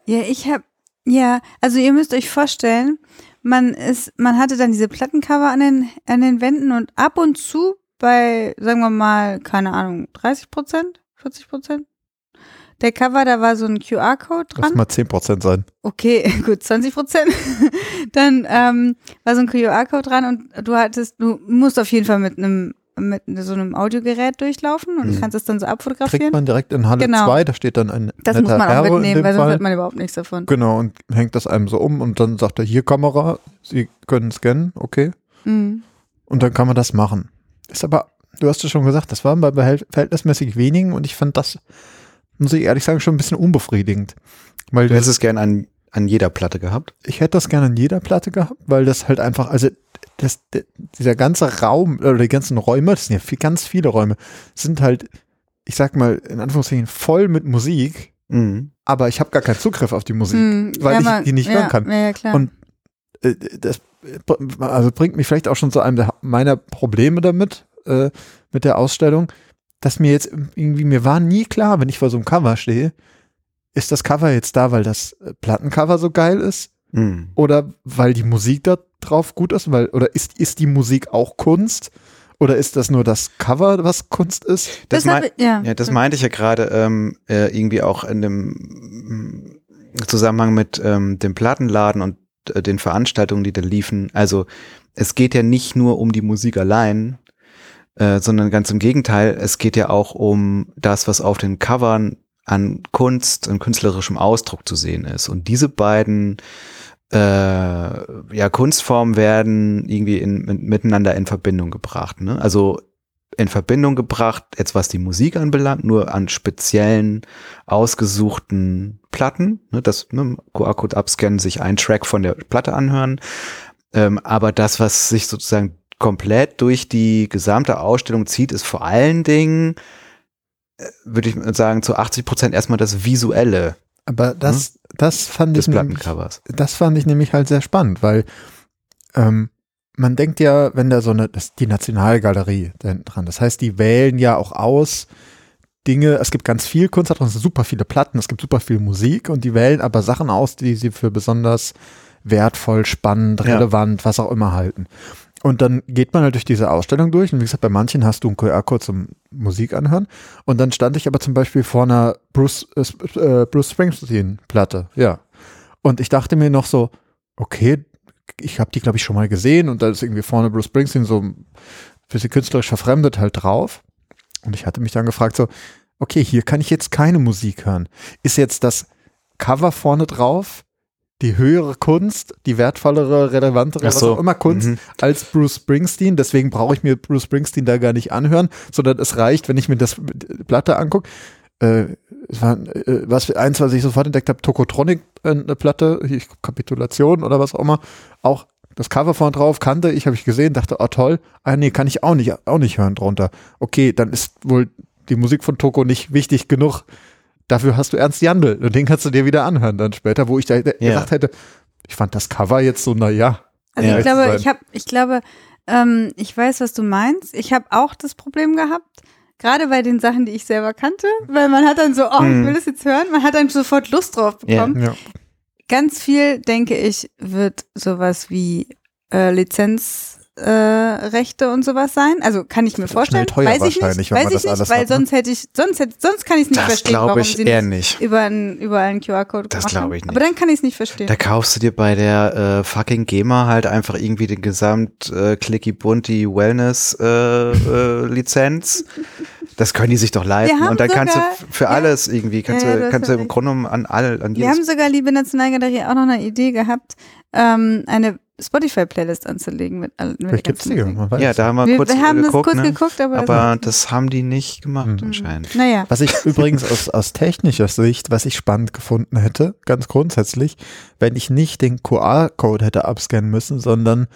Ja, ich habe ja, also ihr müsst euch vorstellen, man ist, man hatte dann diese Plattencover an den an den Wänden und ab und zu bei, sagen wir mal, keine Ahnung, 30 Prozent, 40 Prozent der Cover, da war so ein QR-Code Lass dran. mal 10% sein. Okay, gut, 20 Prozent. Dann ähm, war so ein QR-Code dran und du hattest, du musst auf jeden Fall mit einem mit so einem Audiogerät durchlaufen und Mhm. kannst es dann so Kriegt abfotografieren. man direkt in Halle Genau. 2, da steht dann ein Das muss man auch Herr in mitnehmen, weil sonst hat man überhaupt nichts davon. Genau, und hängt das einem so um und dann sagt er, hier Kamera, Sie können scannen, okay. Mhm. Und dann kann man das machen. Ist aber, du hast es schon gesagt, das waren bei verhältnismäßig wenigen und ich fand das, muss ich ehrlich sagen, schon ein bisschen unbefriedigend. Weil Du hättest es gern an, an jeder Platte gehabt. ich hätte das gerne an jeder Platte gehabt, weil das halt einfach, also das, der, dieser ganze Raum oder die ganzen Räume, das sind ja viel, ganz viele Räume, sind halt, ich sag mal, in Anführungszeichen voll mit Musik, Mhm. aber ich habe gar keinen Zugriff auf die Musik, Mhm. weil Ja, ich die nicht ja, hören kann. Ja. Und äh, das also bringt mich vielleicht auch schon zu einem der, meiner Probleme damit, äh, mit der Ausstellung, dass mir jetzt irgendwie, mir war nie klar, wenn ich vor so einem Cover stehe, ist das Cover jetzt da, weil das äh, Plattencover so geil ist? Mhm. Oder weil die Musik da drauf gut ist? Weil, oder ist, ist die Musik auch Kunst? Oder ist das nur das Cover, was Kunst ist? Das, Das mein, ich- ja. ja, das meinte ich ja gerade ähm, äh, irgendwie auch in dem mm, Zusammenhang mit ähm, dem Plattenladen und den Veranstaltungen, die da liefen. Also es geht ja nicht nur um die Musik allein, äh, sondern ganz im Gegenteil, es geht ja auch um das, was auf den Covern an Kunst und künstlerischem Ausdruck zu sehen ist. Und diese beiden äh, ja, Kunstformen werden irgendwie in, mit, miteinander in Verbindung gebracht. Ne? Also in Verbindung gebracht, jetzt was die Musik anbelangt, nur an speziellen, ausgesuchten Platten. Ne, das ne, QR-Code abscannen, sich einen Track von der Platte anhören. Ähm, aber das, was sich sozusagen komplett durch die gesamte Ausstellung zieht, ist vor allen Dingen, äh, würde ich sagen, zu 80 Prozent erstmal das Visuelle Aber das, das fand des ich nämlich, Plattencovers. das fand ich nämlich halt sehr spannend, weil ähm, man denkt ja, wenn da so eine, das ist die Nationalgalerie da dran, das heißt, die wählen ja auch aus Dinge, es gibt ganz viel Kunst, da drin, es sind super viele Platten, es gibt super viel Musik und die wählen aber Sachen aus, die sie für besonders wertvoll, spannend, Ja. relevant, was auch immer halten. Und dann geht man halt durch diese Ausstellung durch und wie gesagt, bei manchen hast du einen QR-Code zum Musik anhören und dann stand ich aber zum Beispiel vor einer Bruce, äh, äh, Bruce Springsteen-Platte, ja. Und ich dachte mir noch so, okay, ich habe die, glaube ich, schon mal gesehen und da ist irgendwie vorne Bruce Springsteen so ein bisschen künstlerisch verfremdet halt drauf. Und ich hatte mich dann gefragt, so, okay, hier kann ich jetzt keine Musik hören. Ist jetzt das Cover vorne drauf die höhere Kunst, die wertvollere, relevantere, Ach was so. auch immer Kunst Mhm. als Bruce Springsteen. Deswegen brauche ich mir Bruce Springsteen da gar nicht anhören, sondern es reicht, wenn ich mir das Platte angucke. Äh, es war, äh, was eins, was ich sofort entdeckt habe, Tokotronic, eine Platte, hier, Kapitulation oder was auch immer, auch das Cover vorne drauf kannte ich, habe ich gesehen, dachte, oh toll, ah nee, kann ich auch nicht, auch nicht hören drunter. Okay, dann ist wohl die Musik von Toko nicht wichtig genug. Dafür hast du Ernst Jandl und den kannst du dir wieder anhören dann später, wo ich da gesagt hätte, ich fand das Cover jetzt so, na ja. Also Ja. ich glaube, ich habe, ich glaube, ähm, ich weiß, was du meinst. Ich habe auch das Problem gehabt, gerade bei den Sachen, die ich selber kannte, weil man hat dann so, oh, Mhm. ich will das jetzt hören, man hat dann sofort Lust drauf Ja. bekommen. ja. Ganz viel, denke ich, wird sowas wie äh, Lizenzrechte äh, Rechte und sowas sein. Also kann ich mir vorstellen. teuer weiß ich nicht, weiß ich nicht, weil hat, ne? sonst hätte ich, sonst hätte, sonst kann ich es nicht Das verstehen, glaube warum ich sie eher nicht über einen, über einen QR-Code Das glaube ich nicht. Aber dann kann ich es nicht verstehen. Da kaufst du dir bei der äh, fucking GEMA halt einfach irgendwie den gesamt äh, Clicky Bunty Wellness äh, äh, Lizenz. Das können die sich doch leisten. Und dann kannst du sogar- für ja. alles irgendwie, kannst Ja, ja, du, kannst du im. Grunde an all, an Wir haben sogar, liebe Nationalgalerie, auch noch eine Idee gehabt, ähm, eine Spotify-Playlist anzulegen mit, all- mit Vielleicht gibt's ganzen die, weiß. Ja, da haben wir, Wir, kurz wir haben geguckt, das kurz ne? geguckt, aber, aber das haben die nicht gemacht Mhm. anscheinend. naja. Was ich übrigens aus, aus technischer Sicht, was ich spannend gefunden hätte, ganz grundsätzlich, wenn ich nicht den QR-Code hätte abscannen müssen, sondern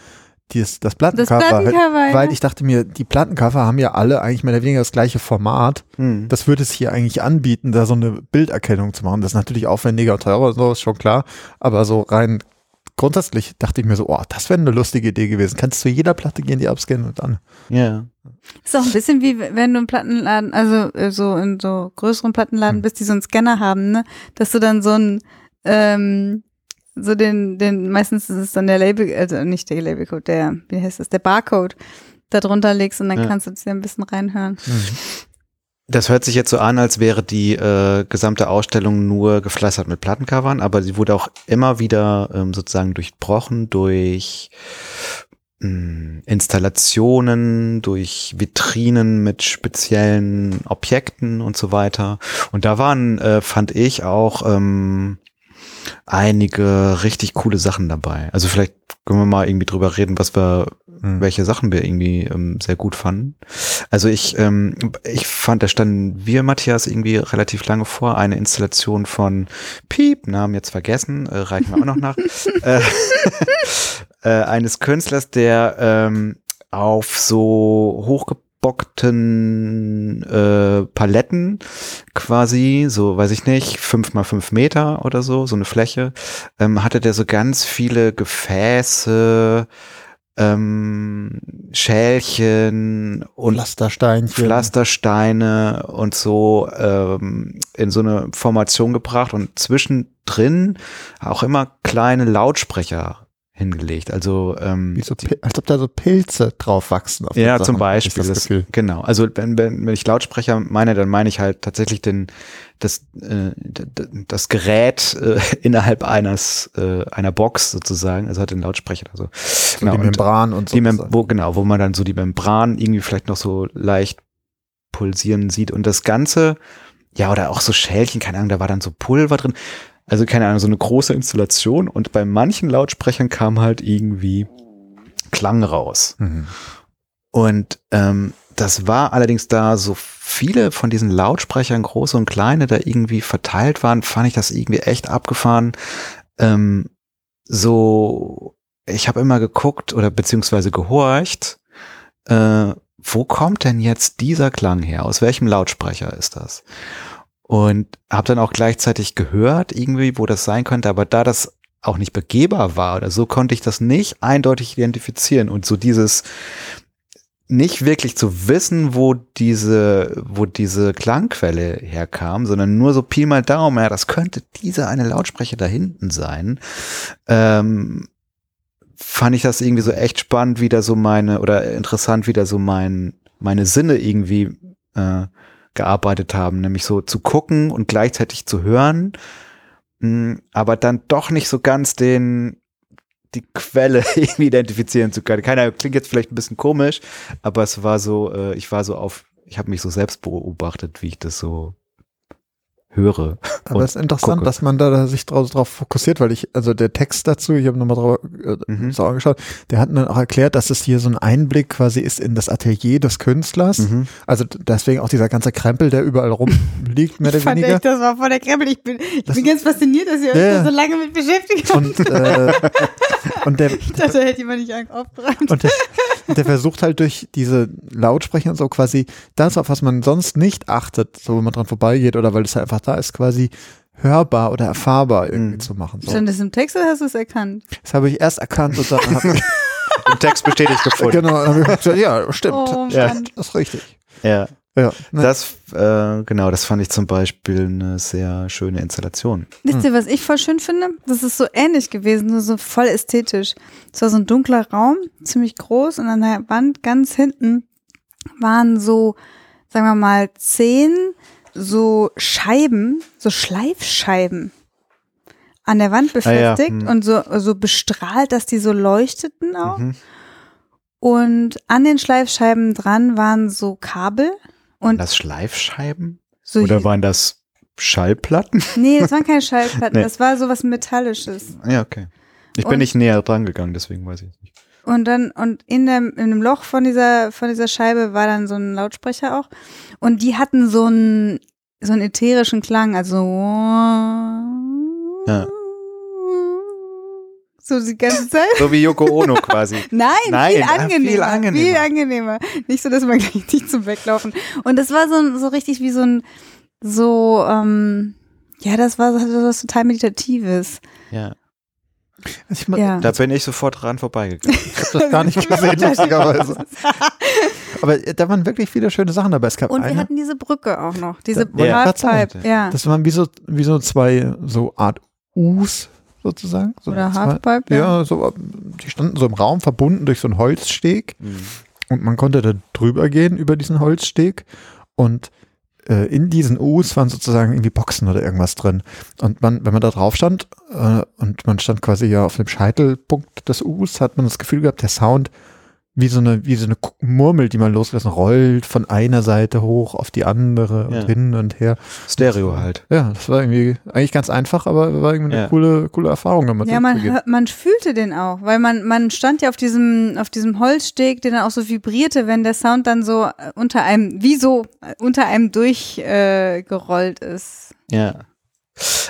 dies, das Das Plattencover. Plattencover, ja. Weil ich dachte mir, die Plattencover haben ja alle eigentlich mehr oder weniger das gleiche Format. Hm. Das würde es hier eigentlich anbieten, da so eine Bilderkennung zu machen. Das ist natürlich aufwendiger und teurer, so ist schon klar. Aber so rein grundsätzlich dachte ich mir so, oh, das wäre eine lustige Idee gewesen. Kannst du zu jeder Platte gehen, die abscannen und dann. Ja. Ist auch ein bisschen wie wenn du im Plattenladen, also äh, so in so größeren Plattenladen Hm. bist, die so einen Scanner haben, ne? Dass du dann so ein ähm, so den, den, meistens ist es dann der Label, also nicht der Labelcode, der, wie heißt das, der Barcode da drunter legst und dann Ja. kannst du dir ein bisschen reinhören. Das hört sich jetzt so an, als wäre die äh, gesamte Ausstellung nur gepflastert mit Plattencovern, aber sie wurde auch immer wieder ähm, sozusagen durchbrochen durch mh, Installationen, durch Vitrinen mit speziellen Objekten und so weiter. Und da waren, äh, fand ich, auch ähm, einige richtig coole Sachen dabei. Also vielleicht können wir mal irgendwie drüber reden, was wir Hm. welche Sachen wir irgendwie ähm, sehr gut fanden. Also ich, ähm, ich fand, da standen wir, Matthias, irgendwie relativ lange vor, eine Installation von Piep, Namen jetzt vergessen, äh, reichen wir auch noch nach, äh, äh, eines Künstlers, der ähm, auf so hochgebockten äh, Paletten quasi, so weiß ich nicht, fünf mal fünf Meter oder so, so eine Fläche, ähm, hatte der so ganz viele Gefäße, ähm, Schälchen und Pflastersteinchen. Pflastersteine und so ähm, in so eine Formation gebracht und zwischendrin auch immer kleine Lautsprecher hingelegt. Also ähm, so, als ob da so Pilze drauf wachsen. Ja, Sachen, zum Beispiel. Das Das genau. Also wenn, wenn, wenn ich Lautsprecher meine, dann meine ich halt tatsächlich den das äh, das Gerät äh, innerhalb eines äh, einer Box sozusagen. Also hat den Lautsprecher also So die und Membran und so. die Mem wo genau, wo man dann so die Membran irgendwie vielleicht noch so leicht pulsieren sieht und das Ganze, ja oder auch so Schälchen, keine Ahnung, da war dann so Pulver drin. Also keine Ahnung, so eine große Installation und bei manchen Lautsprechern kam halt irgendwie Klang raus. Mhm. Und ähm, das war allerdings da so viele von diesen Lautsprechern, große und kleine, da irgendwie verteilt waren, fand ich das irgendwie echt abgefahren. Ähm, so, ich habe immer geguckt oder beziehungsweise gehorcht, äh, wo kommt denn jetzt dieser Klang her? Aus welchem Lautsprecher ist das? Und habe dann auch gleichzeitig gehört, irgendwie, wo das sein könnte, aber da das auch nicht begehbar war oder so, konnte ich das nicht eindeutig identifizieren. Und so dieses nicht wirklich zu wissen, wo diese, wo diese Klangquelle herkam, sondern nur so Pi mal Daumen, ja, das könnte dieser eine Lautsprecher da hinten sein. Ähm, fand ich das irgendwie so echt spannend, wieder so meine, oder interessant, wieder so mein, meine Sinne irgendwie äh, gearbeitet haben, nämlich so zu gucken und gleichzeitig zu hören, mh, aber dann doch nicht so ganz den die Quelle irgendwie identifizieren zu können. Keiner klingt jetzt vielleicht ein bisschen komisch, aber es war so, äh, ich war so auf, ich habe mich so selbst beobachtet, wie ich das so höre. Aber es ist interessant, gucke. dass man da, sich drauf, drauf fokussiert, weil ich, also der Text dazu, ich habe nochmal drauf äh, Mhm. so angeschaut, der hat dann auch erklärt, dass es hier so ein Einblick quasi ist in das Atelier des Künstlers. Mhm. Also deswegen auch dieser ganze Krempel, der überall rumliegt, mehr oder Ich fand weniger. echt, das war voll der Krempel. Ich bin, ich Das- bin ganz fasziniert, dass ihr euch ja. da so lange mit beschäftigt habt. Und, äh, und der, Ich dachte, hätte jemand nicht aufgeräumt. Und der, der versucht halt durch diese Lautsprecher und so quasi das, auf was man sonst nicht achtet, so wenn man dran vorbeigeht oder weil es halt einfach da ist, quasi hörbar oder erfahrbar irgendwie Mhm. zu machen. So. Stand das im Text oder hast du es erkannt? Das habe ich erst erkannt und dann habe ich, Im Text bestätigt gefunden. genau, dann hab ich gesagt, ja, stimmt, Oh, Ja. Das ist richtig. Ja, Ja, ne? das, äh, genau, das fand ich zum Beispiel eine sehr schöne Installation. Wisst ihr, was ich voll schön finde? Das ist so ähnlich gewesen, nur so voll ästhetisch. Es war so ein dunkler Raum, ziemlich groß und an der Wand ganz hinten waren so, sagen wir mal, zehn so Scheiben, so Schleifscheiben an der Wand Ah ja, befestigt hm. und so, so bestrahlt, dass die so leuchteten auch. Mhm. Und an den Schleifscheiben dran waren so Kabel und Das Schleifscheiben? so Oder waren das Schallplatten? Nee, das waren keine Schallplatten, Nee. das war so was Metallisches. Ja, okay. Ich bin Und- nicht näher dran gegangen, deswegen weiß ich es nicht. Und dann, und in dem, in dem Loch von dieser, von dieser Scheibe war dann so ein Lautsprecher auch. Und die hatten so einen, so einen ätherischen Klang, also Ja. So die ganze Zeit. So wie Yoko Ono quasi. Nein, Nein, viel, ah, viel angenehmer, viel angenehmer. angenehmer. Nicht so, dass man gleich nicht zum Weglaufen. Und das war so, so richtig wie so ein, so, ähm, ja, das war so was total Meditatives. Ja. ich mein, Ja. Da bin ich sofort dran vorbeigegangen. ich habe das gar nicht gesehen, lustigerweise. Aber äh, da waren wirklich viele schöne Sachen dabei. Es gab Und wir eine, hatten diese Brücke auch noch, diese Da. Halfpipe, ja. das waren wie so, wie so zwei so Art Us sozusagen. So Oder Halfpipe, ja. so, äh, die standen so im Raum verbunden durch so einen Holzsteg. Mhm. Und man konnte da drüber gehen über diesen Holzsteg und äh, in diesen U's waren sozusagen irgendwie Boxen oder irgendwas drin. Und man, wenn man da drauf stand äh, und man stand quasi ja auf dem Scheitelpunkt des U's, hat man das Gefühl gehabt, der Sound wie so eine, wie so eine Murmel, die man losgelassen rollt von einer Seite hoch auf die andere Ja. und hin und her. Stereo halt. Ja, das war irgendwie eigentlich ganz einfach, aber war irgendwie eine Ja. coole, coole Erfahrung damit. Ja, man, man fühlte den auch, weil man, man stand ja auf diesem, auf diesem Holzsteg, der dann auch so vibrierte, wenn der Sound dann so äh, unter einem, wie so äh, unter einem durchgerollt äh, ist. Ja.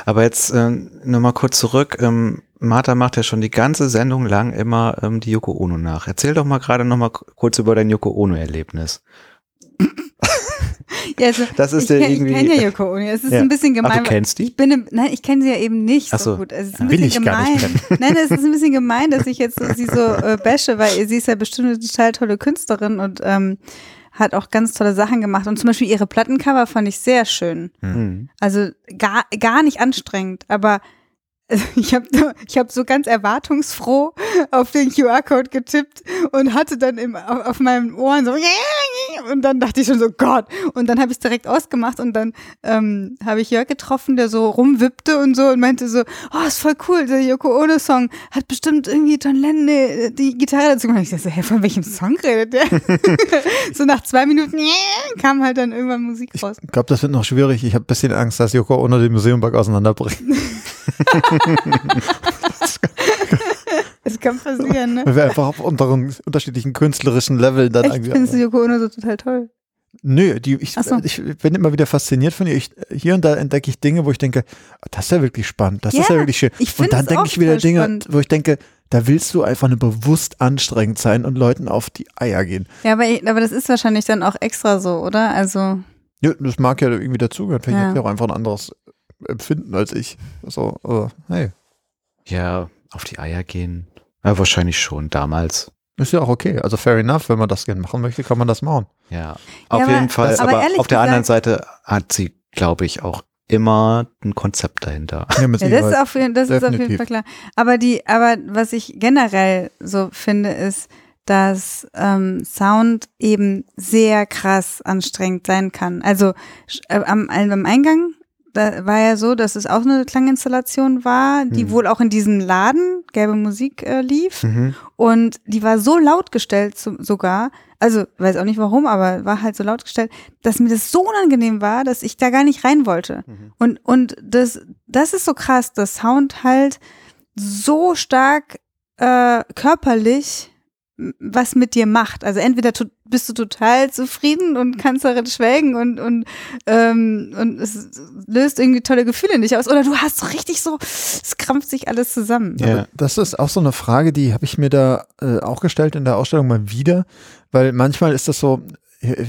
Aber jetzt äh, nochmal kurz zurück. Ähm, Martha macht ja schon die ganze Sendung lang immer ähm, die Yoko Ono nach. Erzähl doch mal gerade nochmal kurz über dein Yoko Ono-Erlebnis. Ja, also, Das ist ich kenn- irgendwie- Ich kenne ja Yoko Ono. Es ist Ja. ein bisschen Ach, gemein. du kennst die? Ich bin im, nein, ich kenne sie ja eben nicht Ach so so. gut. Also, es ist ein Will bisschen ich gar gemein. nicht Nein, es ist ein bisschen gemein, dass ich jetzt so, sie so äh, bashe, weil sie ist ja bestimmt eine total tolle Künstlerin und ähm, hat auch ganz tolle Sachen gemacht. Und zum Beispiel ihre Plattencover fand ich sehr schön. Mhm. Also gar, gar nicht anstrengend, aber ich habe ich hab so ganz erwartungsfroh auf den QR-Code getippt und hatte dann im, auf, auf meinen Ohren so und dann dachte ich schon so Gott und dann habe ich es direkt ausgemacht und dann ähm, habe ich Jörg getroffen, der so rumwippte und so und meinte so, oh ist voll cool, der Yoko Ono Song hat bestimmt irgendwie John Lennon äh, die Gitarre dazu gemacht. Ich dachte so, hey, von welchem Song redet der? so nach zwei Minuten kam halt dann irgendwann Musik raus. Ich glaube, das wird noch schwierig. Ich habe ein bisschen Angst, dass Yoko Ono den Museumberg auseinanderbringt. Es kann passieren, ne? Weil wir einfach auf unteren, unterschiedlichen künstlerischen Leveln dann findest du Yoko Ono so total toll? Nö, die, ich, so. ich bin immer wieder fasziniert von ihr. Ich, hier und da entdecke ich Dinge, wo ich denke, ah, das ist ja wirklich spannend, das ist ja Ja, wirklich schön. ich und dann denke ich wieder Dinge, spannend. wo ich denke, da willst du einfach nur bewusst anstrengend sein und Leuten auf die Eier gehen. Ja, aber, ich- aber das ist wahrscheinlich dann auch extra so, oder? Also, Ja, das mag ja irgendwie dazugehören. Vielleicht Ja. hat sie auch einfach ein anderes Empfinden als ich. So, aber hey, Ja, auf die Eier gehen. Ja, wahrscheinlich schon damals. ist ja auch okay. Also fair enough, wenn man das gerne machen möchte, kann man das machen. Ja, auf aber- jeden Fall. aber Aber, auf der anderen Seite hat sie, glaube ich, auch immer ein Konzept dahinter. Ja, ja, das, ist auf, jeden- das ist auf jeden. Fall klar. Aber die, aber was ich generell so finde, ist, dass ähm, Sound eben sehr krass anstrengend sein kann. Also äh, am, am Eingang da war ja so, dass es auch eine Klanginstallation war, die Hm. wohl auch in diesem Laden gelbe Musik äh, lief. Mhm. Und die war so laut gestellt zu, sogar, also weiß auch nicht warum, aber war halt so laut gestellt, dass mir das so unangenehm war, dass ich da gar nicht rein wollte. Mhm. Und, und das, das ist so krass, dass Sound halt so stark äh, körperlich was mit dir macht. Also entweder bist du total zufrieden und kannst darin schwelgen und, und, ähm, und es löst irgendwie tolle Gefühle in dich aus. Oder du hast so richtig so, es krampft sich alles zusammen. Ja. Das ist auch so eine Frage, die habe ich mir da äh, auch gestellt in der Ausstellung mal wieder, weil manchmal ist das so äh,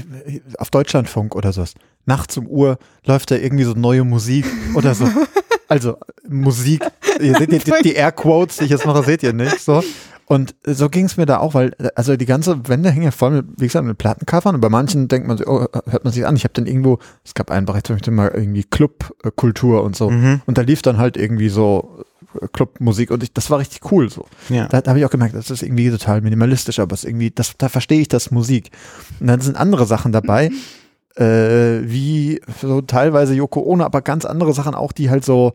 auf Deutschlandfunk oder sowas. Nachts um Uhr läuft da irgendwie so neue Musik oder so. Also Musik, ihr seht die, die Airquotes, die ich jetzt mache, seht ihr nicht so. Und so ging es mir da auch, weil also die ganze Wände hängen ja voll mit, wie gesagt, mit Plattencovern und bei manchen denkt man, sich, oh, hört man sich an. Ich habe dann irgendwo, es gab einen Bereich, zum Beispiel mal irgendwie Clubkultur und so. Mhm. Und da lief dann halt irgendwie so äh, Clubmusik und ich, das war richtig cool so. Ja. Da, da habe ich auch gemerkt, das ist irgendwie total minimalistisch, aber es irgendwie, das, da verstehe ich das Musik. Und dann sind andere Sachen dabei, äh, wie so teilweise Yoko Ono, aber ganz andere Sachen auch, die halt so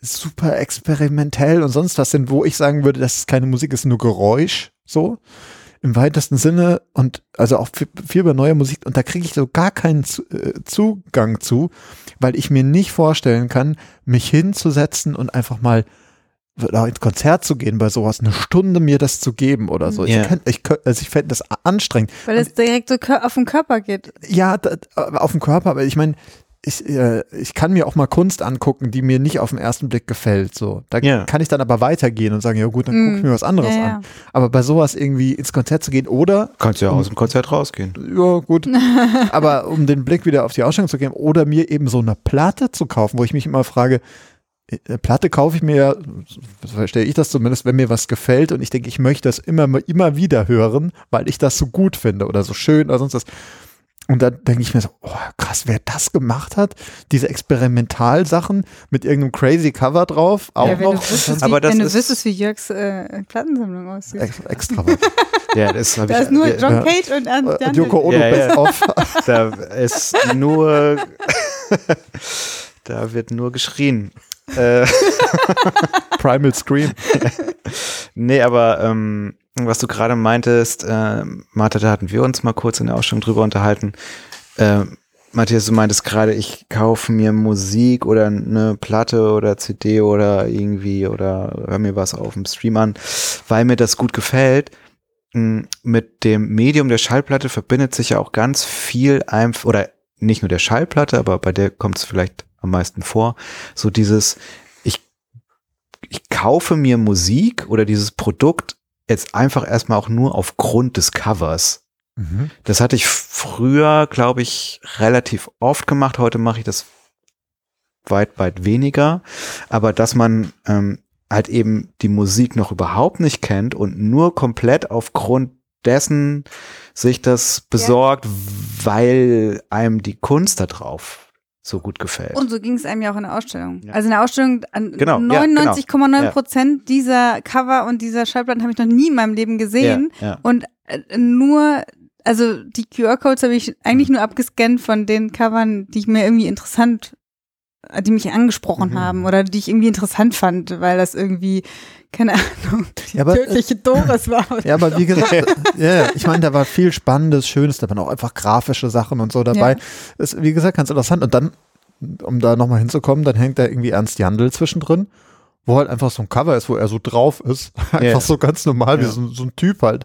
super experimentell und sonst was sind, wo ich sagen würde, das ist keine Musik, ist nur Geräusch, so im weitesten Sinne und also auch viel, über neue Musik und da kriege ich so gar keinen äh, Zugang zu, weil ich mir nicht vorstellen kann, mich hinzusetzen und einfach mal ins Konzert zu gehen bei sowas, eine Stunde mir das zu geben oder so. Ja. Ich, könnt, ich, könnt, also ich fände das anstrengend. Weil es direkt so auf den Körper geht. Ja, da, auf dem Körper, aber ich meine, ich, äh, ich kann mir auch mal Kunst angucken, die mir nicht auf den ersten Blick gefällt. So. Da Ja. kann ich dann aber weitergehen und sagen, ja gut, dann gucke ich Mm. mir was anderes Ja, ja. an. Aber bei sowas irgendwie ins Konzert zu gehen oder Kannst ja aus dem Konzert rausgehen. ja, gut. Aber um den Blick wieder auf die Ausstellung zu geben oder mir eben so eine Platte zu kaufen, wo ich mich immer frage, äh, Platte kaufe ich mir ja, so verstehe ich das zumindest, wenn mir was gefällt und ich denke, ich möchte das immer, immer wieder hören, weil ich das so gut finde oder so schön oder sonst was. Und dann denke ich mir so, oh, krass, wer das gemacht hat, diese Experimentalsachen mit irgendeinem crazy Cover drauf, auch Ja, wenn noch. du wüsstest, Aber wie, das wenn du ist- wüsstest, wie Jörgs äh, Plattensammlung aussieht. Ex extra was. Ja, das Da ich. ist nur John ja. Cage und An Und Yoko Ono Ja, ja. Best of. Da ist nur. da wird nur geschrien. Äh, Primal Scream. nee, aber ähm, was du gerade meintest, äh, Martha, da hatten wir uns mal kurz in der Ausstellung drüber unterhalten. Äh, Matthias, du meintest gerade, ich kaufe mir Musik oder eine Platte oder CD oder irgendwie oder hör mir was auf dem Stream an, weil mir das gut gefällt. Mm, Mit dem Medium der Schallplatte verbindet sich ja auch ganz viel einfach, oder nicht nur der Schallplatte, aber bei der kommt es vielleicht am meisten vor, so dieses, ich, ich kaufe mir Musik oder dieses Produkt jetzt einfach erstmal auch nur aufgrund des Covers. Mhm. Das hatte ich früher, glaube ich, relativ oft gemacht. Heute mache ich das weit, weit weniger. Aber dass man ähm, halt eben die Musik noch überhaupt nicht kennt und nur komplett aufgrund dessen sich das besorgt, weil einem die Kunst da drauf so gut gefällt. Und so ging es einem ja auch in der Ausstellung. Ja. Also in der Ausstellung an Genau, ja, genau. 99,9 Prozent dieser Cover und dieser Schallplatten habe ich noch nie in meinem Leben gesehen. Ja, ja. Und äh, nur, also die QR-Codes habe ich eigentlich nur abgescannt von den Covern, die ich mir irgendwie interessant, äh, die mich angesprochen Mhm. haben oder die ich irgendwie interessant fand, weil das irgendwie, keine Ahnung, die Ja, aber, äh, tödliche Doris war. Ja, aber wie gesagt, ja, ja, ich meine, da war viel Spannendes, Schönes, da waren auch einfach grafische Sachen und so dabei. Ja. Ist, wie gesagt, ganz interessant. Und dann, um da nochmal hinzukommen, dann hängt da irgendwie Ernst Jandl zwischendrin, wo halt einfach so ein Cover ist, wo er so drauf ist. Einfach Ja. so ganz normal, wie Ja. so, so ein Typ halt.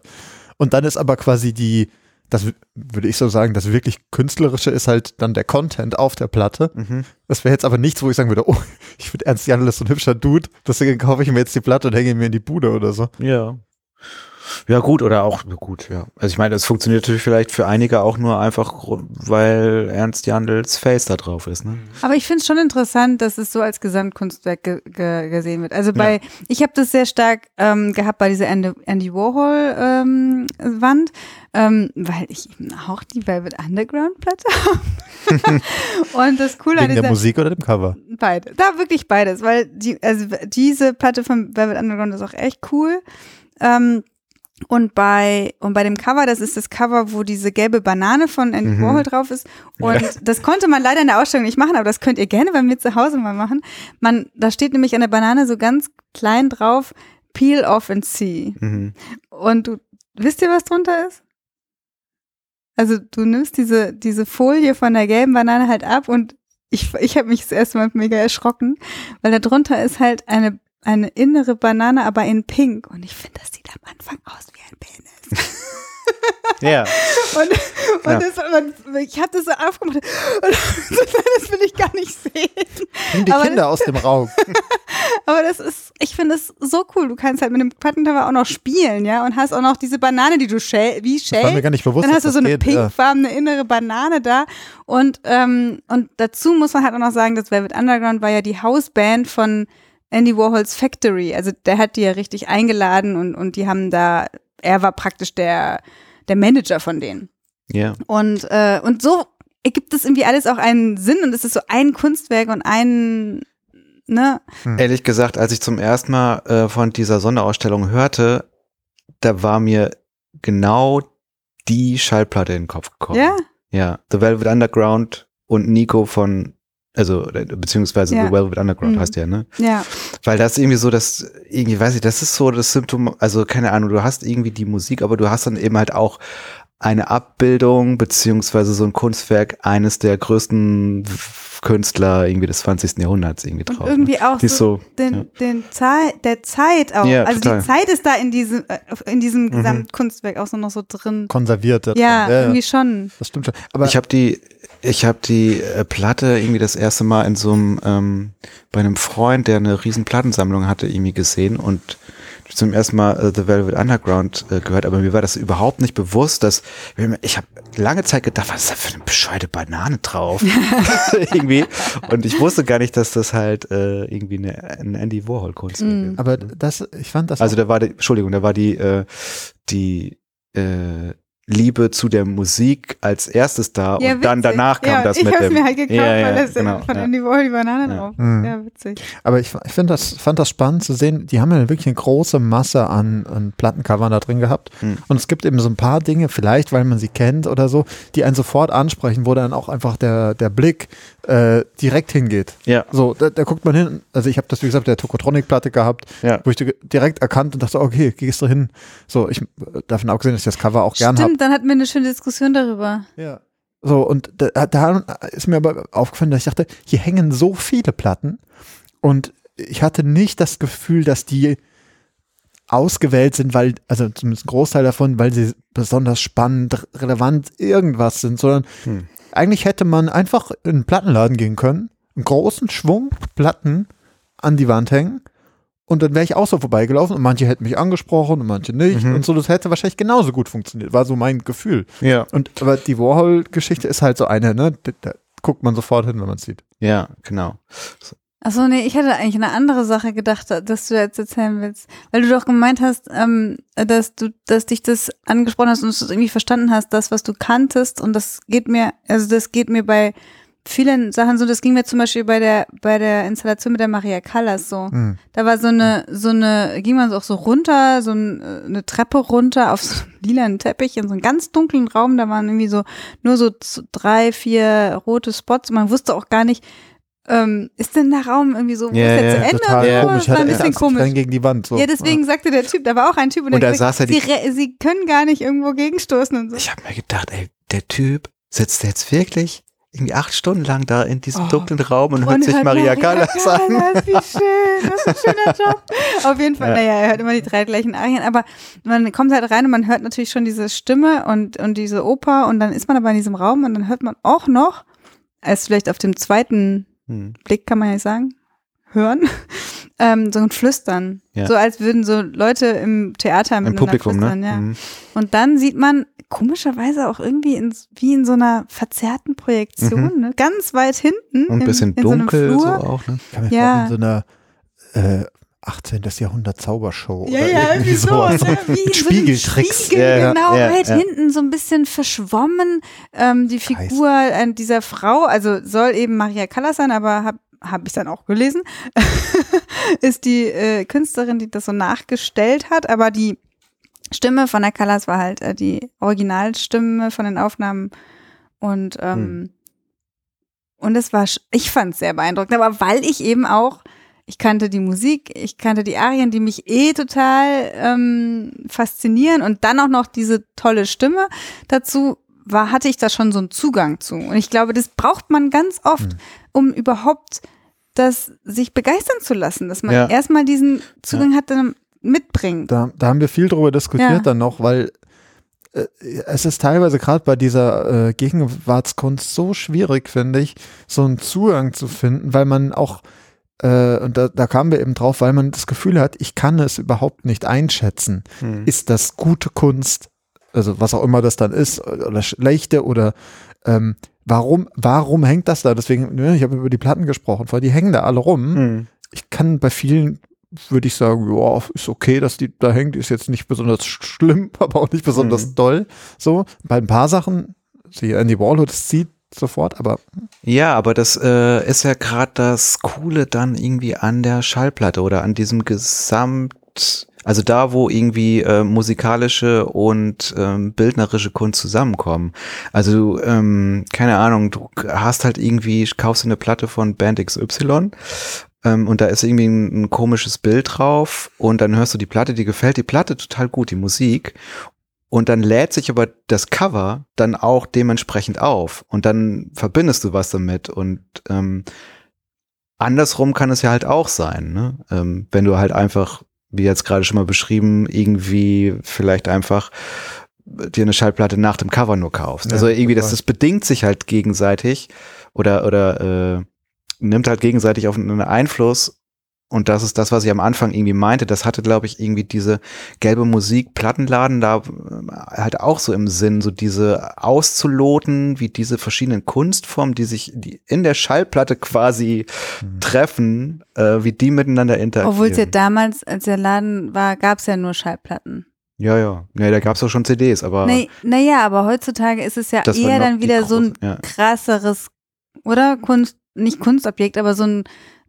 Und dann ist aber quasi die, das würde ich so sagen, das wirklich Künstlerische ist halt dann der Content auf der Platte. Mhm. Das wäre jetzt aber nichts, wo ich sagen würde, oh, ich finde Ernst Jandl ist so ein hübscher Dude, deswegen kaufe ich mir jetzt die Platte und hänge ihn mir in die Bude oder so. Ja. Ja, gut, oder auch gut, ja. Also ich meine, das funktioniert natürlich vielleicht für einige auch nur einfach, weil Ernst Jandls Face da drauf ist, ne? Aber ich finde es schon interessant, dass es so als Gesamtkunstwerk ge ge gesehen wird. Also bei, ich habe das sehr stark ähm, gehabt bei dieser Andy, Andy Warhol ähm, Wand, ähm, weil ich eben auch die Velvet Underground Platte habe. Und das Coole an der dieser Musik oder dem Cover? beide, da wirklich beides, weil die, also diese Platte von Velvet Underground ist auch echt cool. Ähm, und bei, und bei dem Cover, das ist das Cover, wo diese gelbe Banane von Andy Mhm. Warhol drauf ist. Und das konnte man leider in der Ausstellung nicht machen, aber das könnt ihr gerne bei mir zu Hause mal machen. Man, da steht nämlich an der Banane so ganz klein drauf, peel off and see. Mhm. Und du, wisst ihr, was drunter ist? Also du nimmst diese, diese Folie von der gelben Banane halt ab und ich, ich habe mich das erste Mal mega erschrocken, weil da drunter ist halt eine, eine innere Banane, aber in pink. Und ich finde, das sieht am Anfang aus wie ein Penis. Ja. Und, und Ja. das, und ich habe das so aufgemacht und das will ich gar nicht sehen. Nimm die Aber Kinder aus dem Raum. Aber das ist, ich finde das so cool. Du kannst halt mit dem Plattencover auch noch spielen, ja, und hast auch noch diese Banane, die du shell, wie Das war mir gar nicht bewusst, Dann dass hast du so das eine geht. Ja. pinkfarbene innere Banane da. Und, ähm, und dazu muss man halt auch noch sagen, das Velvet Underground war ja die Hausband von Andy Warhols Factory. Also der hat die ja richtig eingeladen und, und die haben da, er war praktisch der, der Manager von denen. Ja. Und, äh, und so ergibt es irgendwie alles auch einen Sinn und es ist so ein Kunstwerk und ein, ne? Ehrlich gesagt, als ich zum ersten Mal äh, von dieser Sonderausstellung hörte, da war mir genau die Schallplatte in den Kopf gekommen. Ja? Ja, The Velvet Underground und Nico von, also, beziehungsweise Ja. The Velvet Underground Mhm. heißt der, ne? Ja. Weil das irgendwie so, das, irgendwie, weiß ich, das ist so das Symptom, also keine Ahnung, du hast irgendwie die Musik, aber du hast dann eben halt auch eine Abbildung, beziehungsweise so ein Kunstwerk eines der größten Künstler irgendwie des 20. Jahrhunderts irgendwie Und drauf. irgendwie auch ne? So, so, den, ja. den Zeit, der Zeit auch. Ja, also total. die Zeit ist da in diesem, äh, in diesem Mhm. Gesamtkunstwerk auch so noch so drin. Konserviert. Ja, irgendwie schon. Das stimmt schon. Aber ich habe die, ich habe die äh, Platte irgendwie das erste Mal in so einem ähm, bei einem Freund, der eine riesen Plattensammlung hatte, irgendwie gesehen und zum ersten Mal äh, The Velvet Underground äh, gehört, aber mir war das überhaupt nicht bewusst, dass ich habe lange Zeit gedacht, was ist da für eine bescheuerte Banane drauf irgendwie und ich wusste gar nicht, dass das halt äh, irgendwie eine, ein Andy Warhol Kunst Mhm. ist. aber das, ich fand das Also da war die, Entschuldigung, da war die, äh, die äh, Liebe zu der Musik als erstes da Ja, und dann witzig. danach kam ja, das ich mit hab's dem. mir halt gekauft, Ja, ja, weil das genau, von ja. Andy Warhol die Banane Ja. drauf. Mhm. Ja, witzig. aber ich, ich finde das, fand das spannend zu sehen. Die haben ja wirklich eine große Masse an, an Plattencovern da drin gehabt. Hm. Und es gibt eben so ein paar Dinge, vielleicht weil man sie kennt oder so, die einen sofort ansprechen, wo dann auch einfach der, der Blick äh, direkt hingeht. Ja, So, da, da guckt man hin. Also ich habe das, wie gesagt, der Tokotronic-Platte gehabt, ja. wo ich di- direkt erkannt und dachte, okay, gehst du hin. So, ich davon abgesehen, dass ich das Cover auch gern habe. Stimmt, dann hatten wir eine schöne Diskussion darüber. Ja. So, und da, da ist mir aber aufgefallen, dass ich dachte, hier hängen so viele Platten und ich hatte nicht das Gefühl, dass die ausgewählt sind, weil, also zumindest ein Großteil davon, weil sie besonders spannend, relevant, irgendwas sind, sondern Hm. eigentlich hätte man einfach in einen Plattenladen gehen können, einen großen Schwung Platten an die Wand hängen und dann wäre ich auch so vorbeigelaufen und manche hätten mich angesprochen und manche nicht Mhm. und so, das hätte wahrscheinlich genauso gut funktioniert, war so mein Gefühl. Ja. Und aber die Warhol-Geschichte ist halt so eine, ne, da, da guckt man sofort hin, wenn man es sieht. Ja, genau. Achso, nee, ich hatte eigentlich eine andere Sache gedacht, dass du jetzt erzählen willst. Weil du doch gemeint hast, ähm, dass du, dass dich das angesprochen hast und du es irgendwie verstanden hast, das, was du kanntest. Und das geht mir, also das geht mir bei vielen Sachen so, das ging mir zum Beispiel bei der, bei der Installation mit der Maria Callas so. Hm. Da war so eine, so eine, ging man so auch so runter, so ein, äh, eine Treppe runter auf so einem lilanen Teppich in so einem ganz dunklen Raum. Da waren irgendwie so nur so drei, vier rote Spots. Und man wusste auch gar nicht, ähm, ist denn der Raum irgendwie so, wo Ja, ist der ja, zu Ende? Total so? komisch, Das war ein bisschen komisch. gegen die Wand. So. Ja, deswegen sagte der Typ, da war auch ein Typ und, Und der gesagt, er sie, sie können gar nicht irgendwo gegenstoßen und so. Ich habe mir gedacht, ey, der Typ sitzt jetzt wirklich irgendwie acht Stunden lang da in diesem Oh. dunklen Raum und hört Und sich hört Maria Callas an. Wie schön, das ist ein schöner Job. Auf jeden Fall, Ja. naja, er hört immer die drei gleichen Arien, aber man kommt halt rein und man hört natürlich schon diese Stimme und, und diese Oper und dann ist man aber in diesem Raum und dann hört man auch noch, als vielleicht auf dem zweiten Hm. Blick kann man ja nicht sagen, hören, ähm, so ein Flüstern. Ja. So als würden so Leute im Theater Im Publikum, flüstern, ne? ja. Mhm. Und dann sieht man komischerweise auch irgendwie in, wie in so einer verzerrten Projektion, ne? ganz weit hinten. Mhm. Und ein in, bisschen in so einem dunkel so Flur. auch, ne? Ich kann mir Ja. vorstellen, so einer äh, 18. Jahrhundert Zaubershow. Ja, oder ja, irgendwie so. sowas. Ne? Wie in Mit so Spiegeltricks. Spiegel, Ja, genau, ja, weit ja. hinten, so ein bisschen verschwommen. Ähm, die Figur äh, dieser Frau, also soll eben Maria Callas sein, aber habe hab ich dann auch gelesen, ist die äh, Künstlerin, die das so nachgestellt hat, aber die Stimme von der Callas war halt äh, die Originalstimme von den Aufnahmen und ähm, Hm. und es war, ich fand es sehr beeindruckend, aber weil ich eben auch, ich kannte die Musik, ich kannte die Arien, die mich eh total ähm, faszinieren und dann auch noch diese tolle Stimme dazu, war, hatte ich da schon so einen Zugang zu. Und ich glaube, das braucht man ganz oft, Hm. um überhaupt das sich begeistern zu lassen, dass man Ja. erstmal diesen Zugang hat, dann mitbringt. Da, da haben wir viel drüber diskutiert Ja. dann noch, weil äh, es ist teilweise gerade bei dieser äh, Gegenwartskunst so schwierig, finde ich, so einen Zugang zu finden, weil man auch, äh, und da, da kamen wir eben drauf, weil man das Gefühl hat, ich kann es überhaupt nicht einschätzen. Hm. Ist das gute Kunst, also was auch immer das dann ist, oder schlechte oder ähm, warum, warum hängt das da? Deswegen, ne, ich habe über die Platten gesprochen, weil die hängen da alle rum Hm. ich kann bei vielen würde ich sagen, ja, ist okay, dass die da hängt, ist jetzt nicht besonders sch- schlimm, aber auch nicht besonders Mhm. doll. So, bei ein paar Sachen, sie Andy Warhol, das zieht sofort, aber Ja, aber das äh, ist ja gerade das Coole dann irgendwie an der Schallplatte oder an diesem Gesamt, also da, wo irgendwie äh, musikalische und ähm, bildnerische Kunst zusammenkommen. Also, ähm, keine Ahnung, du hast halt irgendwie, kaufst du eine Platte von Band XY ähm, und da ist irgendwie ein, ein komisches Bild drauf und dann hörst du die Platte, die gefällt die Platte total gut, die Musik. Und dann lädt sich aber das Cover dann auch dementsprechend auf. Und dann verbindest du was damit. Und ähm, andersrum kann es ja halt auch sein, ne? Ähm, wenn du halt einfach, wie jetzt gerade schon mal beschrieben, irgendwie vielleicht einfach dir eine Schallplatte nach dem Cover nur kaufst. Ja, also irgendwie, das, das bedingt sich halt gegenseitig oder, oder äh, nimmt halt gegenseitig auf einen Einfluss. Und das ist das, was ich am Anfang irgendwie meinte. Das hatte, glaube ich, irgendwie diese gelbe Musik, Plattenladen da äh, halt auch so im Sinn, so diese auszuloten, wie diese verschiedenen Kunstformen, die sich die in der Schallplatte quasi treffen, äh, wie die miteinander interagieren. Obwohl es ja damals, als der Laden war, gab es ja nur Schallplatten. ja, ja. Ja, da gab's auch schon CDs, aber Nee, naja, aber heutzutage ist es ja eher dann wieder so ein große- ja. krasseres, oder? Kunst, nicht Kunstobjekt, aber so ein,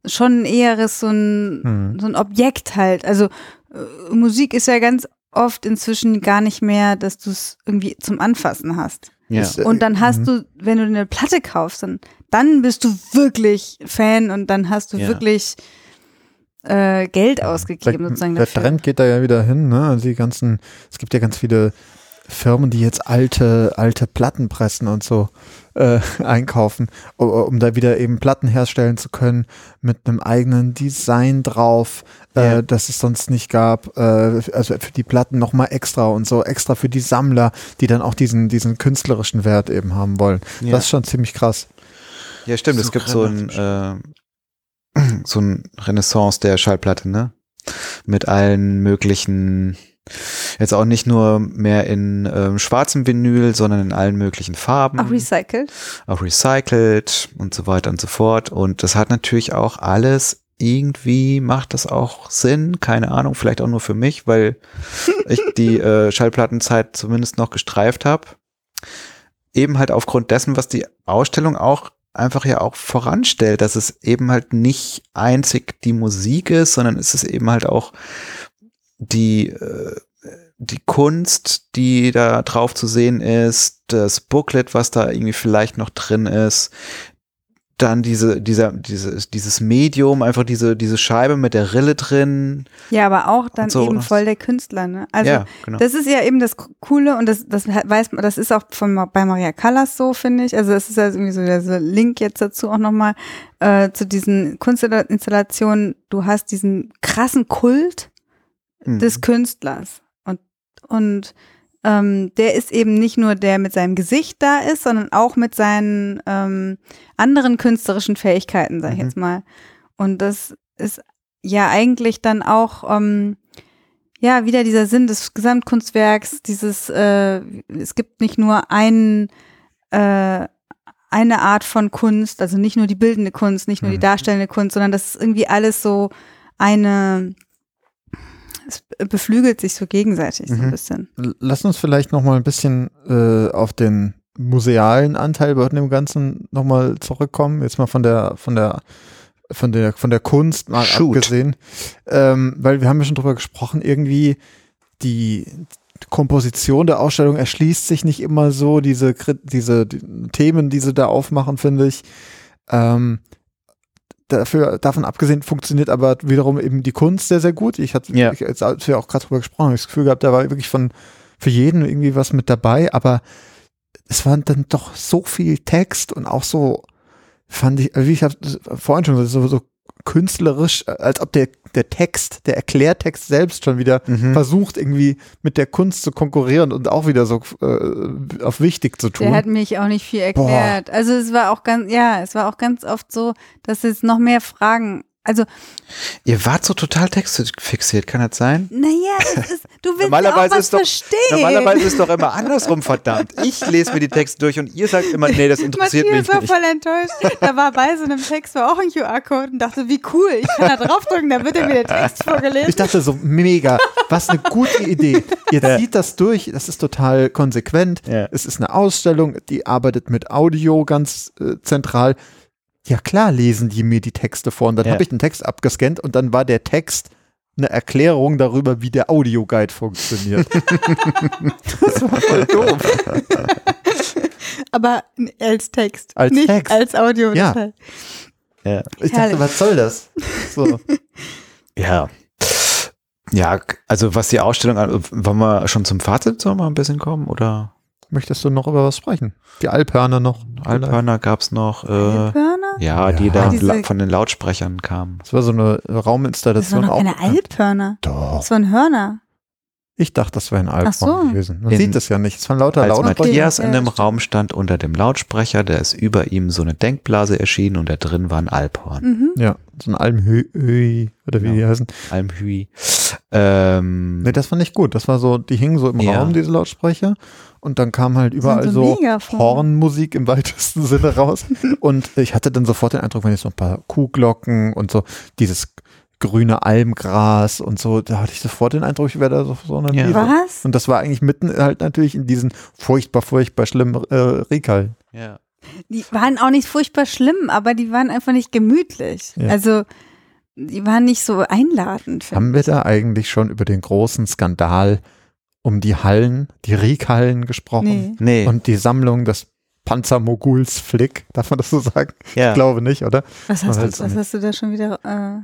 schon ein eheres, so ein, hm. so ein Objekt halt. Also äh, Musik ist ja ganz oft inzwischen gar nicht mehr, dass du es irgendwie zum Anfassen hast. ja. Ist, äh, Und dann hast mhm. du, wenn du eine Platte kaufst, dann, dann bist du wirklich Fan und dann hast du Ja. wirklich äh, Geld ausgegeben der, sozusagen der dafür. Trend geht da ja wieder hin, ne? Also die ganzen, es gibt ja ganz viele Firmen, die jetzt alte, alte Platten pressen und so äh, einkaufen, um da wieder eben Platten herstellen zu können mit einem eigenen Design drauf, Ja. äh, das es sonst nicht gab. Äh, also für die Platten nochmal extra und so, extra für die Sammler, die dann auch diesen, diesen künstlerischen Wert eben haben wollen. Ja. Das ist schon ziemlich krass. Ja, stimmt. Es So gibt so ein, äh, so ein Renaissance der Schallplatte, ne? mit allen möglichen, jetzt auch nicht nur mehr in ähm, schwarzem Vinyl, sondern in allen möglichen Farben. Auch recycelt. auch recycelt und so weiter und so fort. Und das hat natürlich auch alles irgendwie macht das auch Sinn, keine Ahnung, vielleicht auch nur für mich, weil ich die äh, Schallplattenzeit zumindest noch gestreift habe. Eben halt aufgrund dessen, was die Ausstellung auch einfach ja auch voranstellt, dass es eben halt nicht einzig die Musik ist, sondern es ist eben halt auch die äh, die Kunst, die da drauf zu sehen ist, das Booklet, was da irgendwie vielleicht noch drin ist, dann diese, dieser, dieses, dieses Medium, einfach diese, diese Scheibe mit der Rille drin. Ja, aber auch dann so, eben voll der Künstler, ne? Also ja, genau. das ist ja eben das Coole und das, das weiß man, das ist auch von, bei Maria Callas so, finde ich. Also es ist ja irgendwie so der so Link jetzt dazu auch nochmal äh, zu diesen Kunstinstallationen. Du hast diesen krassen Kult Mhm. des Künstlers. Und, und ähm, der ist eben nicht nur der mit seinem Gesicht da ist, sondern auch mit seinen ähm, anderen künstlerischen Fähigkeiten, sag ich Mhm. jetzt mal. Und das ist ja eigentlich dann auch ähm, ja wieder dieser Sinn des Gesamtkunstwerks, dieses äh, es gibt nicht nur einen äh, eine Art von Kunst, also nicht nur die bildende Kunst, nicht nur die Mhm. darstellende Kunst, sondern das ist irgendwie alles so eine es beflügelt sich so gegenseitig so ein Mhm. bisschen. Lass uns vielleicht noch mal ein bisschen äh, auf den musealen Anteil bei dem Ganzen noch mal zurückkommen. Jetzt mal von der von der von der von der Kunst mal Shoot. abgesehen, ähm, weil wir haben ja schon drüber gesprochen. Irgendwie die Komposition der Ausstellung erschließt sich nicht immer so. Diese Krit- diese die Themen, die sie da aufmachen, finde ich. Ähm, dafür, davon abgesehen funktioniert aber wiederum eben die Kunst sehr, sehr gut. Ich hatte, Ja. ich, als wir auch gerade drüber gesprochen haben, das Gefühl gehabt, da war wirklich von für jeden irgendwie was mit dabei, aber es war dann doch so viel Text und auch so, fand ich, wie ich hab vorhin schon gesagt, so, so künstlerisch, als ob der, der Text, der Erklärtext selbst schon wieder Mhm. versucht, irgendwie mit der Kunst zu konkurrieren und auch wieder so äh, auf wichtig zu tun. Der hat mich auch nicht viel erklärt. Also es war auch ganz, ja, es war auch ganz oft so, dass es noch mehr Fragen, also Ihr wart so total textfixiert, kann das sein? naja, das ist, du willst ja auch Normalerweise was ist doch- verstehen. Normalerweise ist doch immer andersrum, verdammt. Ich lese mir die Texte durch und ihr sagt immer, nee, das interessiert Matthias mich war nicht. voll enttäuscht. Da war bei so einem Text war auch ein QR-Code und dachte, wie cool, ich kann da draufdrücken, da wird mir der Text vorgelesen. Ich dachte so, mega, was eine gute Idee. Ihr Ja. zieht das durch, das ist total konsequent. Ja. Es ist eine Ausstellung, die arbeitet mit Audio ganz äh, zentral. Ja klar lesen die mir die Texte vor und dann Ja. habe ich den Text abgescannt und dann war der Text eine Erklärung darüber, wie der Audioguide funktioniert. das war voll doof. Aber als Text, Als nicht Text. als Audio. Ja. Ja. Ich Herrlich. dachte, was soll das? So. Ja. Ja, also was die Ausstellung an, wollen wir schon zum Fazit so mal ein bisschen kommen? Oder Möchtest du noch über was sprechen? Die Alphörner noch? Alphörner gab's noch, äh, Alphörner? ja, die Ja. da Diese- la- von den Lautsprechern kamen. Das war so eine Das war Rauminstallation. noch auch keine. Alphörner. Doch. Das waren Hörner. Ich dachte, das wäre ein Alphorn so. gewesen. Man In- sieht das ja nicht. Es waren lauter Als Lautsprecher. Matthias ja, in dem. Raum stand unter dem Lautsprecher, da ist über ihm so eine Denkblase erschienen und da drin war ein Alphorn. Mhm. Ja, so ein Almhöi oder wie Ja. die heißen. Almhüi. Ähm, Nee, das fand ich gut. Das war so, die hingen so im Ja. Raum, diese Lautsprecher. Und dann kam halt überall so so. Hornmusik im weitesten Sinne raus. und ich hatte dann sofort den Eindruck, wenn jetzt noch ein paar Kuhglocken und so dieses grüne Almgras und so, da hatte ich sofort den Eindruck, ich wäre da so, so eine Ja. Was? Und das war eigentlich mitten halt natürlich in diesen furchtbar, furchtbar schlimmen äh, Rekal. ja. Die waren auch nicht furchtbar schlimm, aber die waren einfach nicht gemütlich. Ja. Also die waren nicht so einladend. Haben wir da eigentlich schon über den großen Skandal um die Hallen, die Riekhallen gesprochen? Nee. Nee, Und die Sammlung des Panzermoguls Flick, darf man das so sagen? ja. Ich glaube nicht, oder? Was hast, du, was hast du da schon wieder? Äh,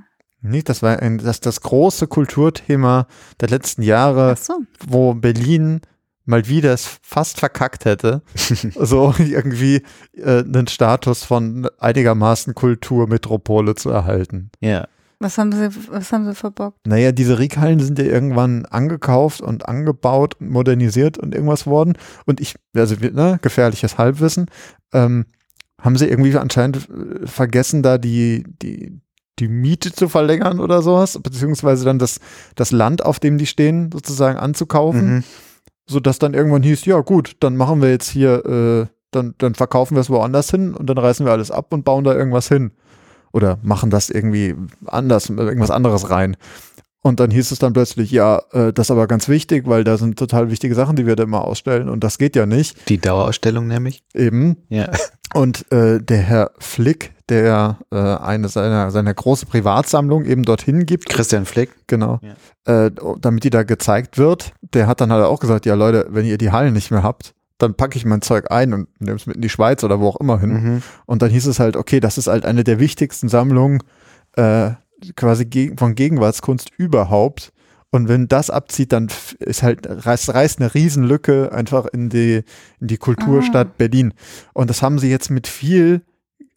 Nicht, das war ein, das, das große Kulturthema der letzten Jahre, so. wo Berlin mal wieder es fast verkackt hätte, so irgendwie äh, einen Status von einigermaßen Kulturmetropole zu erhalten. ja. Was haben sie, was haben sie verbockt? Naja, diese Riekhallen sind ja irgendwann angekauft und angebaut und modernisiert und irgendwas worden. Und ich, also ne, gefährliches Halbwissen, ähm, haben sie irgendwie anscheinend äh, vergessen, da die, die, die Miete zu verlängern oder sowas, beziehungsweise dann das, das Land, auf dem die stehen, sozusagen anzukaufen, Mhm. sodass dann irgendwann hieß, ja gut, dann machen wir jetzt hier, äh, dann, dann verkaufen wir es woanders hin und dann reißen wir alles ab und bauen da irgendwas hin. Oder machen das irgendwie anders, irgendwas anderes rein. Und dann hieß es dann plötzlich, ja, äh, das ist aber ganz wichtig, weil da sind total wichtige Sachen, die wir da immer ausstellen und das geht ja nicht. Die Dauerausstellung nämlich. Eben. Ja. Und äh, der Herr Flick, der äh, eine seiner, seiner große Privatsammlung eben dorthin gibt, Christian Flick. genau, äh, damit die da gezeigt wird, der hat dann halt auch gesagt, ja Leute, wenn ihr die Hallen nicht mehr habt, dann packe ich mein Zeug ein und nehme es mit in die Schweiz oder wo auch immer hin. Mhm. Und dann hieß es halt, okay, das ist halt eine der wichtigsten Sammlungen äh, quasi geg von Gegenwartskunst überhaupt. Und wenn das abzieht, dann ist halt, reißt, reißt eine Riesenlücke einfach in die, in die Kulturstadt Berlin. Und das haben sie jetzt mit viel,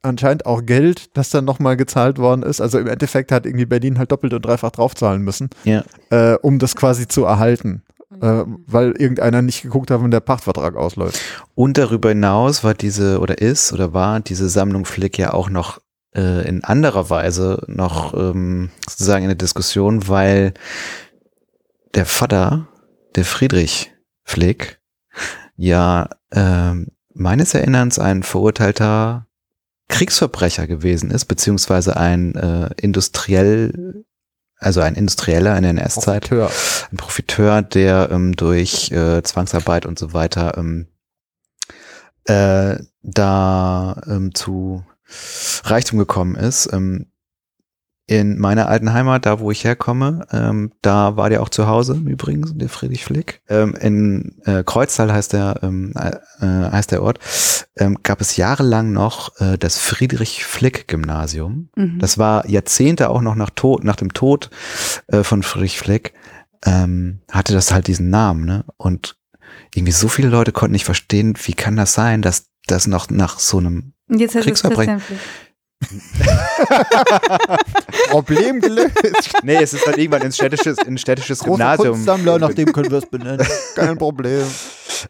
anscheinend auch Geld, das dann nochmal gezahlt worden ist. Also im Endeffekt hat irgendwie Berlin halt doppelt und dreifach draufzahlen müssen, Ja. äh, um das quasi zu erhalten. Äh, weil irgendeiner nicht geguckt hat, wenn der Pachtvertrag ausläuft. Und darüber hinaus war diese oder ist oder war diese Sammlung Flick ja auch noch äh, in anderer Weise noch ähm, sozusagen in der Diskussion, weil der Vater, der Friedrich Flick, ja ähm, meines Erinnerns ein verurteilter Kriegsverbrecher gewesen ist, beziehungsweise ein äh, industriell, also ein Industrieller in der NS-Zeit, Profiteur. ein Profiteur, der ähm, durch äh, Zwangsarbeit und so weiter ähm, äh, da ähm, zu Reichtum gekommen ist. Ähm, in meiner alten Heimat, da wo ich herkomme, ähm, da war der auch zu Hause im Übrigen, der Friedrich Flick. Ähm, in äh, Kreuztal heißt der, ähm, äh, heißt der Ort, ähm, gab es jahrelang noch äh, das Friedrich Flick Gymnasium. Mhm. Das war Jahrzehnte auch noch nach, Tod, nach dem Tod äh, von Friedrich Fleck, ähm, hatte das halt diesen Namen. Ne? Und irgendwie so viele Leute konnten nicht verstehen, wie kann das sein, dass das noch nach so einem... Jetzt heißt es Kriegsverbrechen. Flick. Problem gelöst. Nee, es ist dann irgendwann ins städtisches, in städtisches Großer Gymnasium. Kunstsammler, nach dem können wir es benennen. Kein Problem.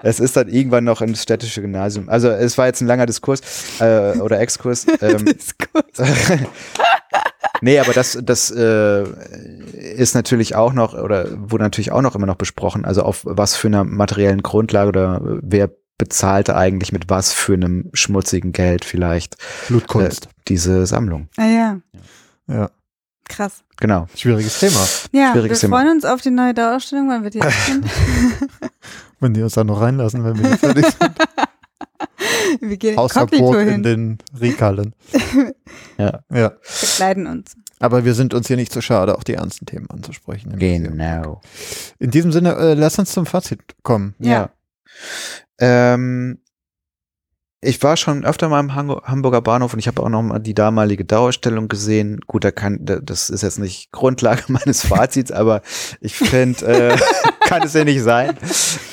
Es ist dann irgendwann noch ins städtische Gymnasium. Also es war jetzt ein langer Diskurs äh, oder Exkurs. Ähm, Nee, aber das, das äh, ist natürlich auch noch, oder wurde natürlich auch noch immer noch besprochen, also auf was für einer materiellen Grundlage oder äh, wer bezahlte eigentlich mit was für einem schmutzigen Geld vielleicht Blutkunst. äh, diese Sammlung. Ah ja, ja. krass. Genau. Schwieriges Thema. Ja, wir Schwieriges Thema. freuen uns auf die neue Dauerausstellung, wann wird die sind. Wenn die uns da noch reinlassen, wenn wir hier fertig sind. Wir gehen in Hausverbot in den Rekallen. Ja. Ja. bekleiden uns. Aber wir sind uns hier nicht so schade, auch die ernsten Themen anzusprechen. Museum. Genau. In diesem Sinne, äh, lass uns zum Fazit kommen. Ja. Ähm, ich war schon öfter mal im Hamburger Bahnhof und ich habe auch noch mal die damalige Dauerstellung gesehen. Gut, da kann, da- das ist jetzt nicht Grundlage meines Fazits, aber ich finde, äh, kann es ja nicht sein.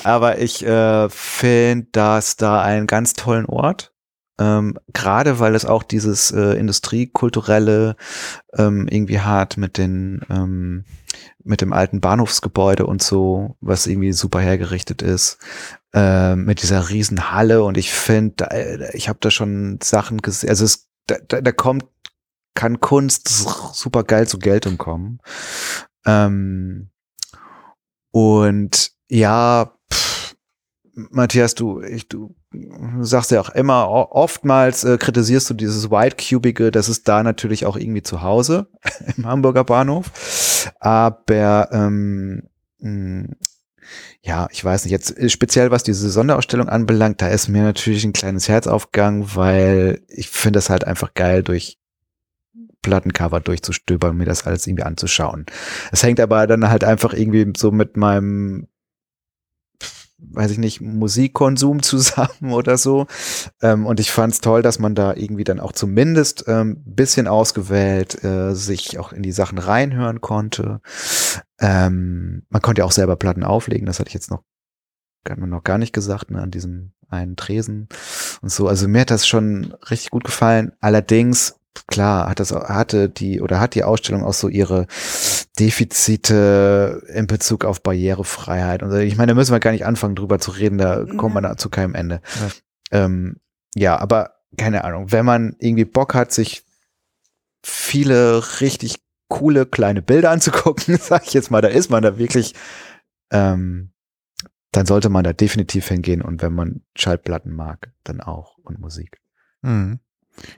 Aber ich äh, finde das da einen ganz tollen Ort. Ähm, Gerade weil es auch dieses äh, industriekulturelle ähm, irgendwie hat mit den ähm, mit dem alten Bahnhofsgebäude und so, was irgendwie super hergerichtet ist, äh, mit dieser riesen Halle und ich finde, ich habe da schon Sachen gesehen, also es, da, da, da kommt, kann Kunst super geil zu Geltung kommen. Ähm, und ja, pff, Matthias, du, ich, du sagst ja auch immer, oftmals äh, kritisierst du dieses White-Cubige, das ist da natürlich auch irgendwie zu Hause im Hamburger Bahnhof. Aber ähm, mh, ja, ich weiß nicht, jetzt äh, speziell was diese Sonderausstellung anbelangt, da ist mir natürlich ein kleines Herz aufgegangen, weil ich finde es halt einfach geil, durch Plattencover durchzustöbern mir das alles irgendwie anzuschauen. Es hängt aber dann halt einfach irgendwie so mit meinem weiß ich nicht, Musikkonsum zusammen oder so. Ähm, und ich fand es toll, dass man da irgendwie dann auch zumindest ähm, bisschen ausgewählt äh, sich auch in die Sachen reinhören konnte. Ähm, man konnte ja auch selber Platten auflegen, das hatte ich jetzt noch, hat man noch gar nicht gesagt, ne, an diesem einen Tresen und so. Also mir hat das schon richtig gut gefallen. Allerdings, klar, hat das, hatte die oder hat die Ausstellung auch so ihre Defizite in Bezug auf Barrierefreiheit. Und so. ich meine, da müssen wir gar nicht anfangen, drüber zu reden, da kommt man da zu keinem Ende. Ja. Ähm, ja, aber keine Ahnung, wenn man irgendwie Bock hat, sich viele richtig coole kleine Bilder anzugucken, sag ich jetzt mal, da ist man da wirklich, ähm, dann sollte man da definitiv hingehen und wenn man Schallplatten mag, dann auch und Musik. Mhm.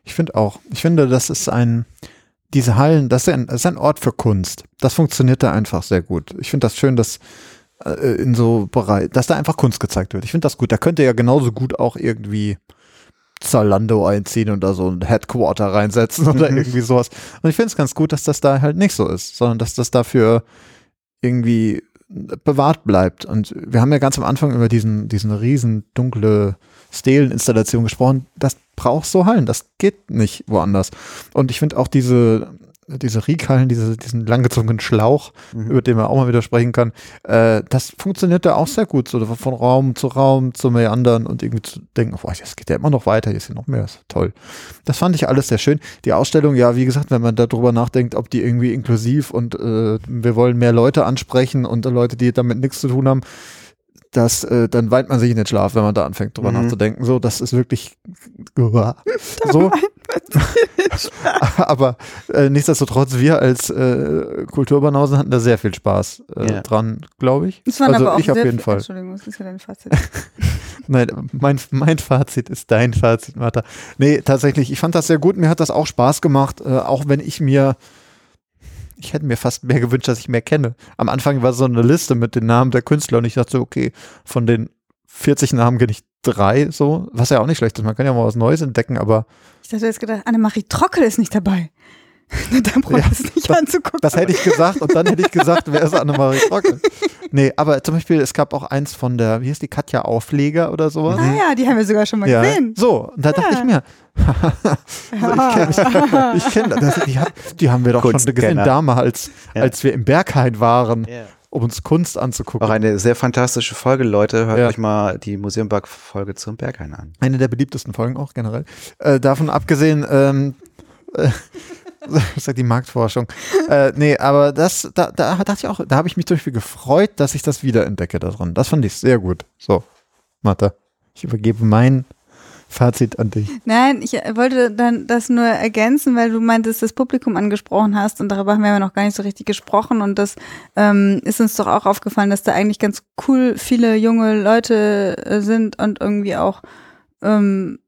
Ich finde auch, ich finde, das ist ein, diese Hallen, das ist, ein, das ist ein Ort für Kunst. Das funktioniert da einfach sehr gut. Ich finde das schön, dass äh, in so Bereich, dass da einfach Kunst gezeigt wird. Ich finde das gut. Da könnte ja genauso gut auch irgendwie Zalando einziehen und da so ein Headquarter reinsetzen oder Mhm. irgendwie sowas. Und ich finde es ganz gut, dass das da halt nicht so ist, sondern dass das dafür irgendwie bewahrt bleibt. Und wir haben ja ganz am Anfang über diesen, diesen riesen dunkle Stelen-Installation gesprochen. Das braucht so Hallen. Das geht nicht woanders. Und ich finde auch diese, diese Riekhallen, diese, diesen langgezogenen Schlauch, Mhm. über den man auch mal wieder sprechen kann, äh, das funktioniert da auch sehr gut, so von Raum zu Raum zu meandern und irgendwie zu denken, boah, das geht ja immer noch weiter, hier ist ja noch mehr, ist toll. Das fand ich alles sehr schön. Die Ausstellung, ja, wie gesagt, wenn man darüber nachdenkt, ob die irgendwie inklusiv und äh, wir wollen mehr Leute ansprechen und Leute, die damit nichts zu tun haben, das, äh, dann weint man sich in den Schlaf, wenn man da anfängt, drüber Mhm. nachzudenken. So, das ist wirklich so. Aber äh, nichtsdestotrotz, wir als äh, Kulturbanausen hatten da sehr viel Spaß äh, Ja. dran, glaube ich. Es waren also aber auch ich auf jeden viel- Fall. Entschuldigung, das ist ja dein Fazit. Nein, mein, mein Fazit ist dein Fazit, Martha. Nee, tatsächlich, ich fand das sehr gut. Mir hat das auch Spaß gemacht, äh, auch wenn ich mir, ich hätte mir fast mehr gewünscht, dass ich mehr kenne. Am Anfang war so eine Liste mit den Namen der Künstler und ich dachte so, okay, von den 40 Namen kenne ich drei, so, was ja auch nicht schlecht ist. Man kann ja mal was Neues entdecken, aber Ich dachte, hättest gedacht, Annemarie Trockel ist nicht dabei. Dann braucht Ja, es nicht das- anzugucken. Das hätte ich gesagt und dann hätte ich gesagt, wer ist Annemarie Trockel? Nee, aber zum Beispiel, es gab auch eins von der, wie heißt die, Katja Aufleger oder sowas? Ah ja, die haben wir sogar schon mal Ja, gesehen. so, und da dachte Ja. ich mir, Ja. ich kenne das, die, hab, die haben wir doch schon gesehen Kunstkenner. damals, Ja. als wir im Berghain waren, Ja. um uns Kunst anzugucken. Auch eine sehr fantastische Folge, Leute. Hört Ja. euch mal die Museumberg-Folge zum Berghain an. Eine der beliebtesten Folgen auch generell. Äh, davon abgesehen, ähm, äh, ich sag die Marktforschung. Äh, nee, aber das, da, da dachte ich auch, da habe ich mich zum Beispiel gefreut, dass ich das wiederentdecke drin. Das fand ich sehr gut. So, Martha, ich übergebe mein Fazit an dich. Nein, ich äh, wollte dann das nur ergänzen, weil du meintest, das Publikum angesprochen hast und darüber haben wir noch gar nicht so richtig gesprochen und das ähm, ist uns doch auch aufgefallen, dass da eigentlich ganz cool viele junge Leute äh, sind und irgendwie auch ähm,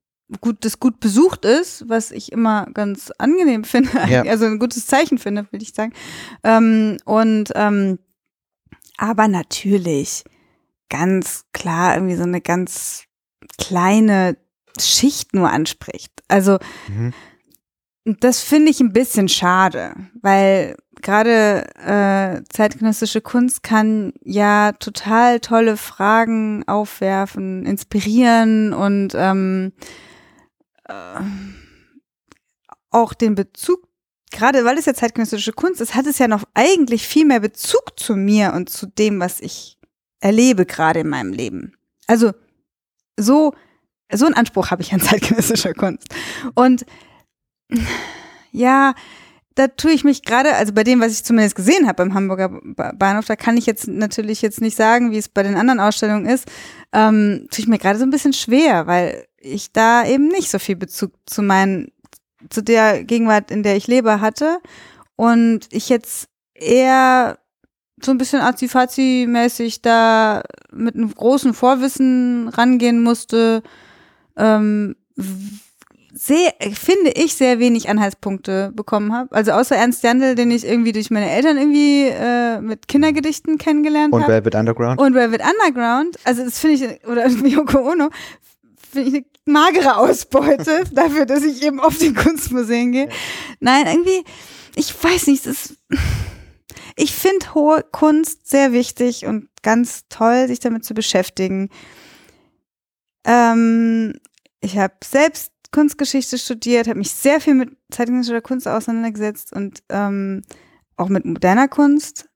gut, das gut besucht ist, was ich immer ganz angenehm finde, Ja. also ein gutes Zeichen finde, würde ich sagen. Ähm, und ähm, aber natürlich ganz klar irgendwie so eine ganz kleine Schicht nur anspricht. Also Mhm. das finde ich ein bisschen schade, weil gerade äh, zeitgenössische Kunst kann ja total tolle Fragen aufwerfen, inspirieren und ähm, äh, auch den Bezug, gerade weil es ja zeitgenössische Kunst ist, hat es ja noch eigentlich viel mehr Bezug zu mir und zu dem, was ich erlebe gerade in meinem Leben. Also so, so einen Anspruch habe ich an zeitgenössischer Kunst. Und ja, da tue ich mich gerade, also bei dem, was ich zumindest gesehen habe beim Hamburger Ba- Bahnhof, da kann ich jetzt natürlich jetzt nicht sagen, wie es bei den anderen Ausstellungen ist, ähm, tue ich mir gerade so ein bisschen schwer, weil ich da eben nicht so viel Bezug zu meinen, zu der Gegenwart, in der ich lebe, hatte. Und ich jetzt eher so ein bisschen Azi-Fazi-mäßig da mit einem großen Vorwissen rangehen musste, ähm, sehr, finde ich, sehr wenig Anhaltspunkte bekommen habe. Also außer Ernst Jandl, den ich irgendwie durch meine Eltern irgendwie äh, mit Kindergedichten kennengelernt Und habe. Velvet Underground? Und Velvet Underground, also das finde ich, oder Yoko Ono, finde ich eine magere Ausbeute dafür, dass ich eben auf die Kunstmuseen gehe. Nein, irgendwie, ich weiß nicht, es ist, ich finde hohe Kunst sehr wichtig und ganz toll, sich damit zu beschäftigen. Ähm, ich habe selbst Kunstgeschichte studiert, habe mich sehr viel mit zeitgenössischer Kunst auseinandergesetzt und ähm, auch mit moderner Kunst,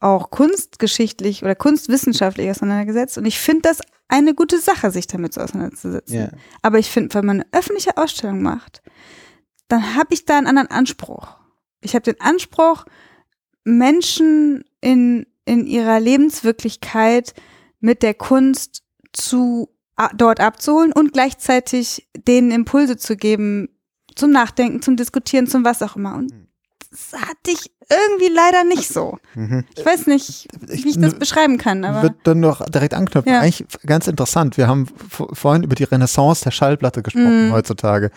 auch kunstgeschichtlich oder kunstwissenschaftlich auseinandergesetzt. Und ich finde das eine gute Sache, sich damit so auseinanderzusetzen. Ja. Aber ich finde, wenn man eine öffentliche Ausstellung macht, dann habe ich da einen anderen Anspruch. Ich habe den Anspruch, Menschen in, in ihrer Lebenswirklichkeit mit der Kunst zu dort abzuholen und gleichzeitig denen Impulse zu geben, zum Nachdenken, zum Diskutieren, zum was auch immer. Und das hatte ich irgendwie leider nicht so. Mhm. Ich weiß nicht, wie ich das beschreiben kann, aber wird dann noch direkt anknüpfen. Ja. Eigentlich ganz interessant. Wir haben vorhin über die Renaissance der Schallplatte gesprochen Mhm. heutzutage.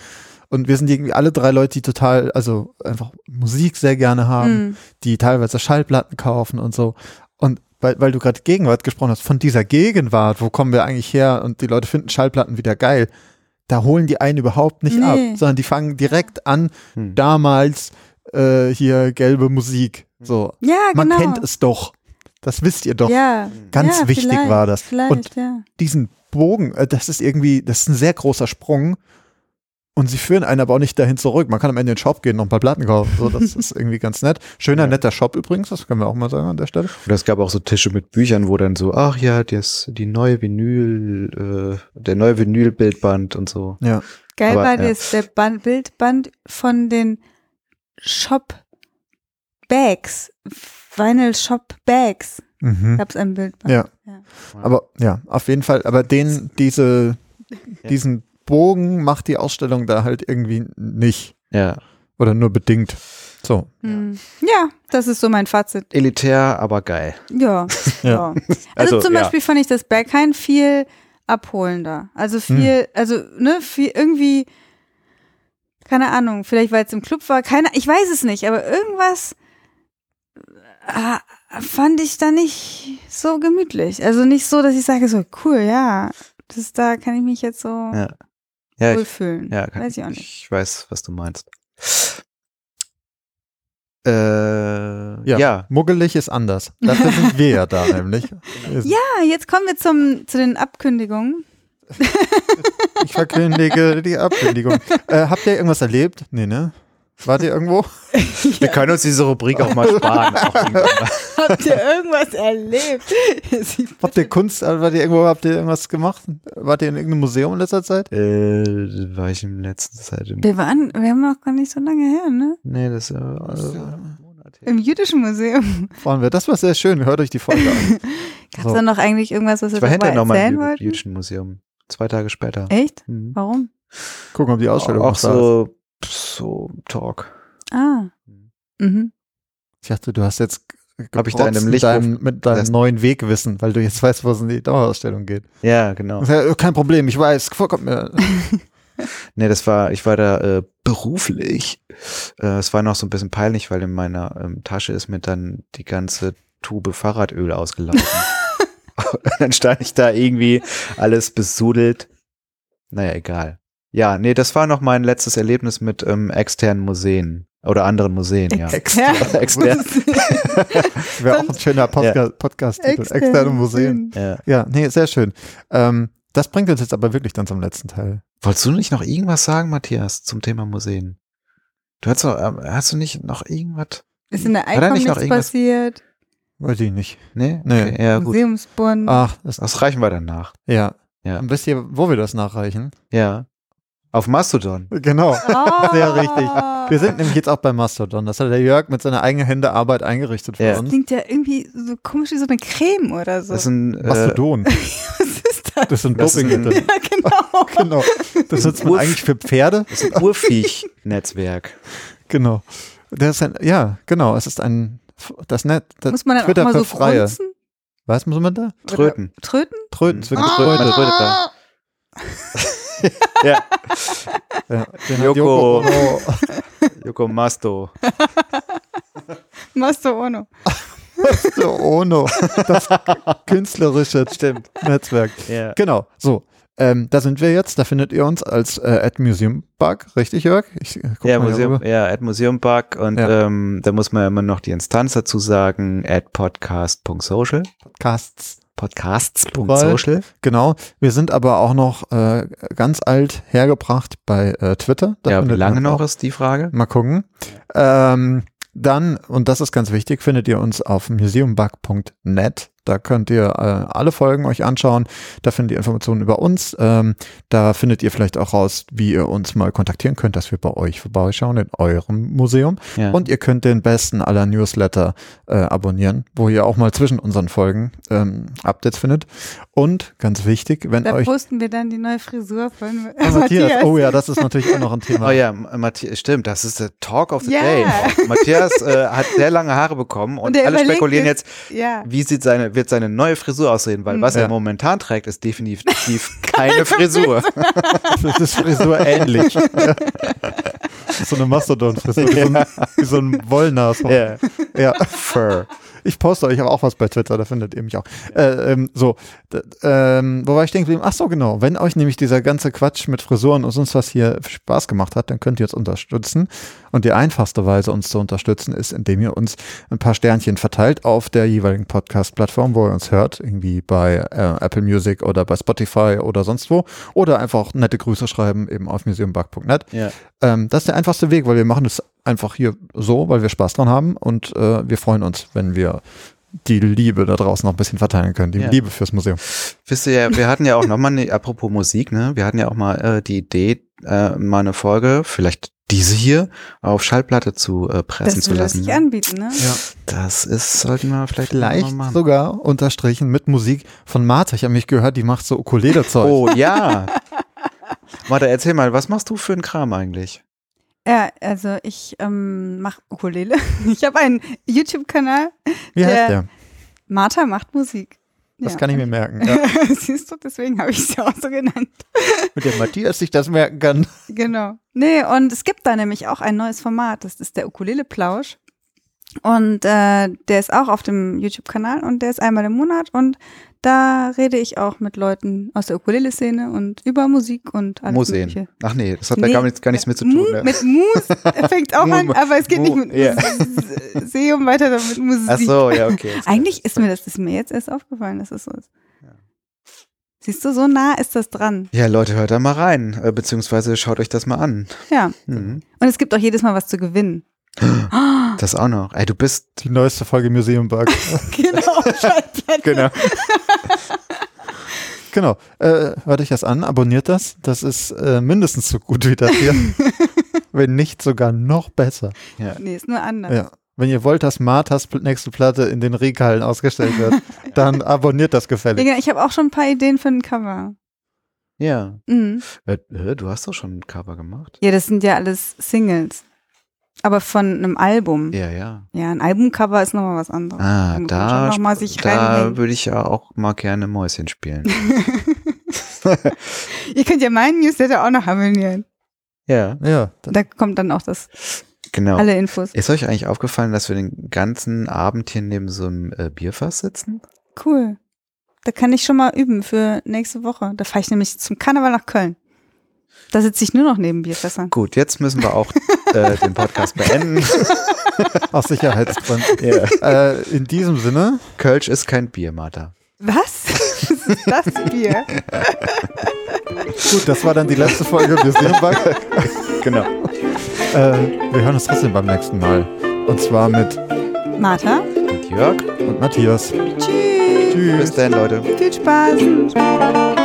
Und wir sind irgendwie alle drei Leute, die total, also einfach Musik sehr gerne haben, Mhm. die teilweise Schallplatten kaufen und so. Und weil, weil du gerade Gegenwart gesprochen hast, von dieser Gegenwart, wo kommen wir eigentlich her und die Leute finden Schallplatten wieder geil, da holen die einen überhaupt nicht Nee. ab, sondern die fangen direkt an, Hm. damals äh, hier gelbe Musik. So, ja, man genau. kennt es doch. Das wisst ihr doch. Ja, Ganz ja, wichtig war das. Und ja. diesen Bogen, äh, das ist irgendwie, das ist ein sehr großer Sprung. Und sie führen einen aber auch nicht dahin zurück. Man kann am Ende in den Shop gehen, noch ein paar Platten kaufen. So, das ist irgendwie ganz nett. Schöner, Ja. netter Shop übrigens, das können wir auch mal sagen an der Stelle. Und es gab auch so Tische mit Büchern, wo dann so, ach ja, das, die neue Vinyl, äh, der neue Vinylbildband und so. Ja. Geil Aber, war ja. das, der Band, Bildband von den Shop Bags. Vinyl Shop Bags. Mhm. Gab es ein Bildband. Ja. Aber ja, auf jeden Fall. Aber den, diese, diesen Bogen macht die Ausstellung da halt irgendwie nicht. Ja. Oder nur bedingt. So. Hm. Ja, das ist so mein Fazit. Elitär, aber geil. Ja. Ja. ja. Also, Also, zum ja. Beispiel fand ich das Berghain viel abholender. Also viel, Hm. also, ne, viel irgendwie, keine Ahnung, vielleicht weil es im Club war, keine, ich weiß es nicht, aber irgendwas äh, fand ich da nicht so gemütlich. Also nicht so, dass ich sage, so cool, ja, das da kann ich mich jetzt so Ja. Ja, ich, wohlfühlen. ja kann, weiß ich auch nicht. Ich weiß, was du meinst. Äh, Ja. ja. Muggelig ist anders. Dafür sind wir ja da nämlich. Sind- Ja, jetzt kommen wir zum, zu den Abkündigungen. Ich verkündige die Ankündigung. Äh, habt ihr irgendwas erlebt? Nee, ne? Wart ihr irgendwo? Wir können uns diese Rubrik auch mal sparen. Auch. Habt ihr irgendwas erlebt? Habt ihr Kunst, äh, wart ihr irgendwo, habt ihr irgendwas gemacht? Wart ihr in irgendeinem Museum in letzter Zeit? äh, war ich in letzter Zeit im. wir waren, wir haben noch gar nicht so lange her, ne? Nee, das ist ja. Das ist ja- Äh, Monat her. Im jüdischen Museum. Waren wir. Das war sehr schön. Hört euch die Folge an. Gab es So. da noch eigentlich irgendwas, was wir Ich war hinterher nochmal erzählen im jüdischen Museum. Zwei Tage später. Echt? Mhm. Warum? Gucken, ob die Ausstellung Auch ist. so, so Talk. Ah. Mhm. Ich dachte, du hast jetzt Hab ich da in einem mit Lichthof- deinem, mit deinem Das- neuen Wegwissen, weil du jetzt weißt, wo es in die Dauerausstellung geht. Ja, genau. Kein Problem, ich weiß, vorkommt mir. Nee, das war, ich war da äh, beruflich. Äh, es war noch so ein bisschen peinlich, weil in meiner ähm, Tasche ist mir dann die ganze Tube Fahrradöl ausgelaufen. Und dann stand ich da irgendwie alles besudelt. Naja, egal. Ja, nee, das war noch mein letztes Erlebnis mit ähm, externen Museen oder anderen Museen, ja. Extra. Extern. Wäre auch ein schöner Podca Podcast-Titel. Externe Museen. Ja. Ja, nee, sehr schön. Ähm, das bringt uns jetzt aber wirklich dann zum letzten Teil. Wolltest du nicht noch irgendwas sagen, Matthias, zum Thema Museen? Du hast doch, ähm, hast du nicht noch irgendwas? Ist in der er noch nichts irgendwas- passiert? Weiß ich nicht. Nee? Nee. Okay, ja, gut. Museumsbund. Ach, das, Das reichen wir danach. ja. Ja. Und wisst ihr, wo wir das nachreichen? Ja. Auf Mastodon. Genau. Oh. Sehr richtig. Wir sind nämlich jetzt auch bei Mastodon. Das hat der Jörg mit seiner eigenen Hände Arbeit eingerichtet für Ja. uns. Klingt ja irgendwie so komisch wie so eine Creme oder so. Das ist ein, äh, Mastodon. Was ist das? Das sind Das ist ein- Dopingmittel. Ja, genau. Genau. Das nutzt man eigentlich für Pferde. das ist ein Urviech-Netzwerk. Genau. Das ist ein, ja, genau. Es ist ein, das Net, das Muss man dann Twitter auch mal so für Freie. grunzen? Was muss man da? Tröten. Tröten? Tröten. Es wird Man getrötet. trötet, man trötet da. Ja, Ja, den hat Yoko. Yoko Ono. Yoko Masto. Masto Ono. So, Ono. Das künstlerische Stimmt. Netzwerk. Ja. Genau. So. Ähm, da sind wir jetzt. Da findet ihr uns als äh, at Museum Bug. Richtig, Jörg? Ich, äh, guck Ja, mal Museum, ja, at Museumpark und Ja. ähm, da muss man ja immer noch die Instanz dazu sagen, at podcast.social, Podcasts. podcasts.social. Genau. Wir sind aber auch noch äh, ganz alt hergebracht bei äh, Twitter. Da Ja, wie lange noch ist die Frage? Mal gucken. Ähm, dann, und das ist ganz wichtig, findet ihr uns auf museumbug.net. Da könnt ihr äh, alle Folgen euch anschauen. Da findet ihr Informationen über uns. Ähm, da findet ihr vielleicht auch raus, wie ihr uns mal kontaktieren könnt, dass wir bei euch vorbeischauen in eurem Museum. Ja. Und ihr könnt den besten aller Newsletter äh, abonnieren, wo ihr auch mal zwischen unseren Folgen ähm, Updates findet. Und ganz wichtig, wenn Da euch posten wir dann die neue Frisur von Ah, Matthias, oh ja, das ist natürlich auch noch ein Thema. Oh ja, Matthias, stimmt, das ist der Talk of the Ja. Day. Matthias äh, hat sehr lange Haare bekommen und, Und alle spekulieren jetzt, Ja. wie sieht seine, wird seine neue Frisur aussehen, weil Mhm. was Ja. er momentan trägt, ist definitiv keine Frisur. Das ist Frisur ähnlich. Ja. So eine Mastodon-Frisur, wie, so ein- wie so ein Wollnashorn. Ja. Ja. Fur. Ich poste euch aber auch was bei Twitter, da findet ihr mich auch. Äh, ähm, so, d- ähm, wo war ich geblieben? Ach so, genau. Wenn euch nämlich dieser ganze Quatsch mit Frisuren und sonst was hier Spaß gemacht hat, dann könnt ihr uns unterstützen. Und die einfachste Weise, uns zu unterstützen, ist, indem ihr uns ein paar Sternchen verteilt auf der jeweiligen Podcast-Plattform, wo ihr uns hört, irgendwie bei äh, Apple Music oder bei Spotify oder sonst wo. Oder einfach nette Grüße schreiben, eben auf museumbug.net. Ja. Ähm, das ist der einfachste Weg, weil wir machen es einfach hier so, weil wir Spaß dran haben und äh, wir freuen uns, wenn wir die Liebe da draußen noch ein bisschen verteilen können, die Ja. Liebe fürs Museum. Wisst ihr ja, wir hatten ja auch nochmal, eine, apropos Musik, ne, wir hatten ja auch mal äh, die Idee, äh, mal eine Folge, vielleicht diese hier, auf Schallplatte zu äh, pressen Das zu lassen. sich ne? anbieten, ne? Ja. Das ist, sollten wir vielleicht, Vielleicht mal machen. sogar unterstrichen mit Musik von Martha. Ich habe mich gehört, die macht so Ukulele-Zeug. Oh ja. Warte, erzähl mal, was machst du für einen Kram eigentlich? Ja, also ich ähm, mache Ukulele. Ich habe einen YouTube-Kanal. Wie heißt der- der? Martha macht Musik. Das Ja. kann ich mir merken. Ja. Siehst du, deswegen habe ich es ja auch so genannt. mit dem Matthias sich das merken kann. Genau. Nee, und es gibt da nämlich auch ein neues Format. Das ist der Ukulele-Plausch. Und äh, der ist auch auf dem YouTube-Kanal und der ist einmal im Monat und da rede ich auch mit Leuten aus der Ukulele-Szene und über Musik und alles Museen. Mögliche. Ach nee, das hat da Nee, gar, nichts, gar nichts mit zu tun. Ne? Mit Mus fängt auch an, aber es geht nicht mit ja. Museum weiter, sondern mit Musik. Ach so, ja, okay. Eigentlich ist mir das ist mir jetzt erst aufgefallen, dass es so ist. Siehst du, so nah ist das dran. Ja, Leute, hört da mal rein, äh, beziehungsweise schaut euch das mal an. Ja. Mhm. Und es gibt auch jedes Mal was zu gewinnen. Das auch noch. Ey, du bist, Die neueste Folge Museum Bug. genau, Schallplatte. genau. genau. Äh, hört euch das an, abonniert das. Das ist äh, mindestens so gut wie das hier. Wenn nicht sogar noch besser. Ja. Nee, ist nur anders. Ja. Wenn ihr wollt, dass Marthas nächste Platte in den Regalen ausgestellt wird, dann abonniert das gefällig. Digga, Ich habe auch schon ein paar Ideen für ein Cover. Ja. Mhm. Äh, du hast doch schon ein Cover gemacht. Ja, das sind ja alles Singles. Aber von einem Album. Ja, Ja, ja. ein Albumcover ist nochmal was anderes. Ah, da, noch mal sich da würde ich ja auch mal gerne Mäuschen spielen. Ihr könnt ja meinen Newsletter auch noch abonnieren. ja, Ja, Da kommt dann auch das, genau. alle Infos. Ist euch eigentlich aufgefallen, dass wir den ganzen Abend hier neben so einem äh, Bierfass sitzen? Cool. Da kann ich schon mal üben für nächste Woche. Da fahre ich nämlich zum Karneval nach Köln. Da sitze ich nur noch neben Bierfässern. Gut, jetzt müssen wir auch äh, den Podcast beenden. aus Sicherheitsgründen. Ja. äh, in diesem Sinne, Kölsch ist kein Bier, Martha. Was? Was ist das Bier? gut, das war dann die letzte Folge Museum Bug. Genau. Äh, wir hören uns trotzdem beim nächsten Mal. Und zwar mit Martha? Und Jörg, und Matthias. Tschüss. bis dann, Leute. Viel Spaß.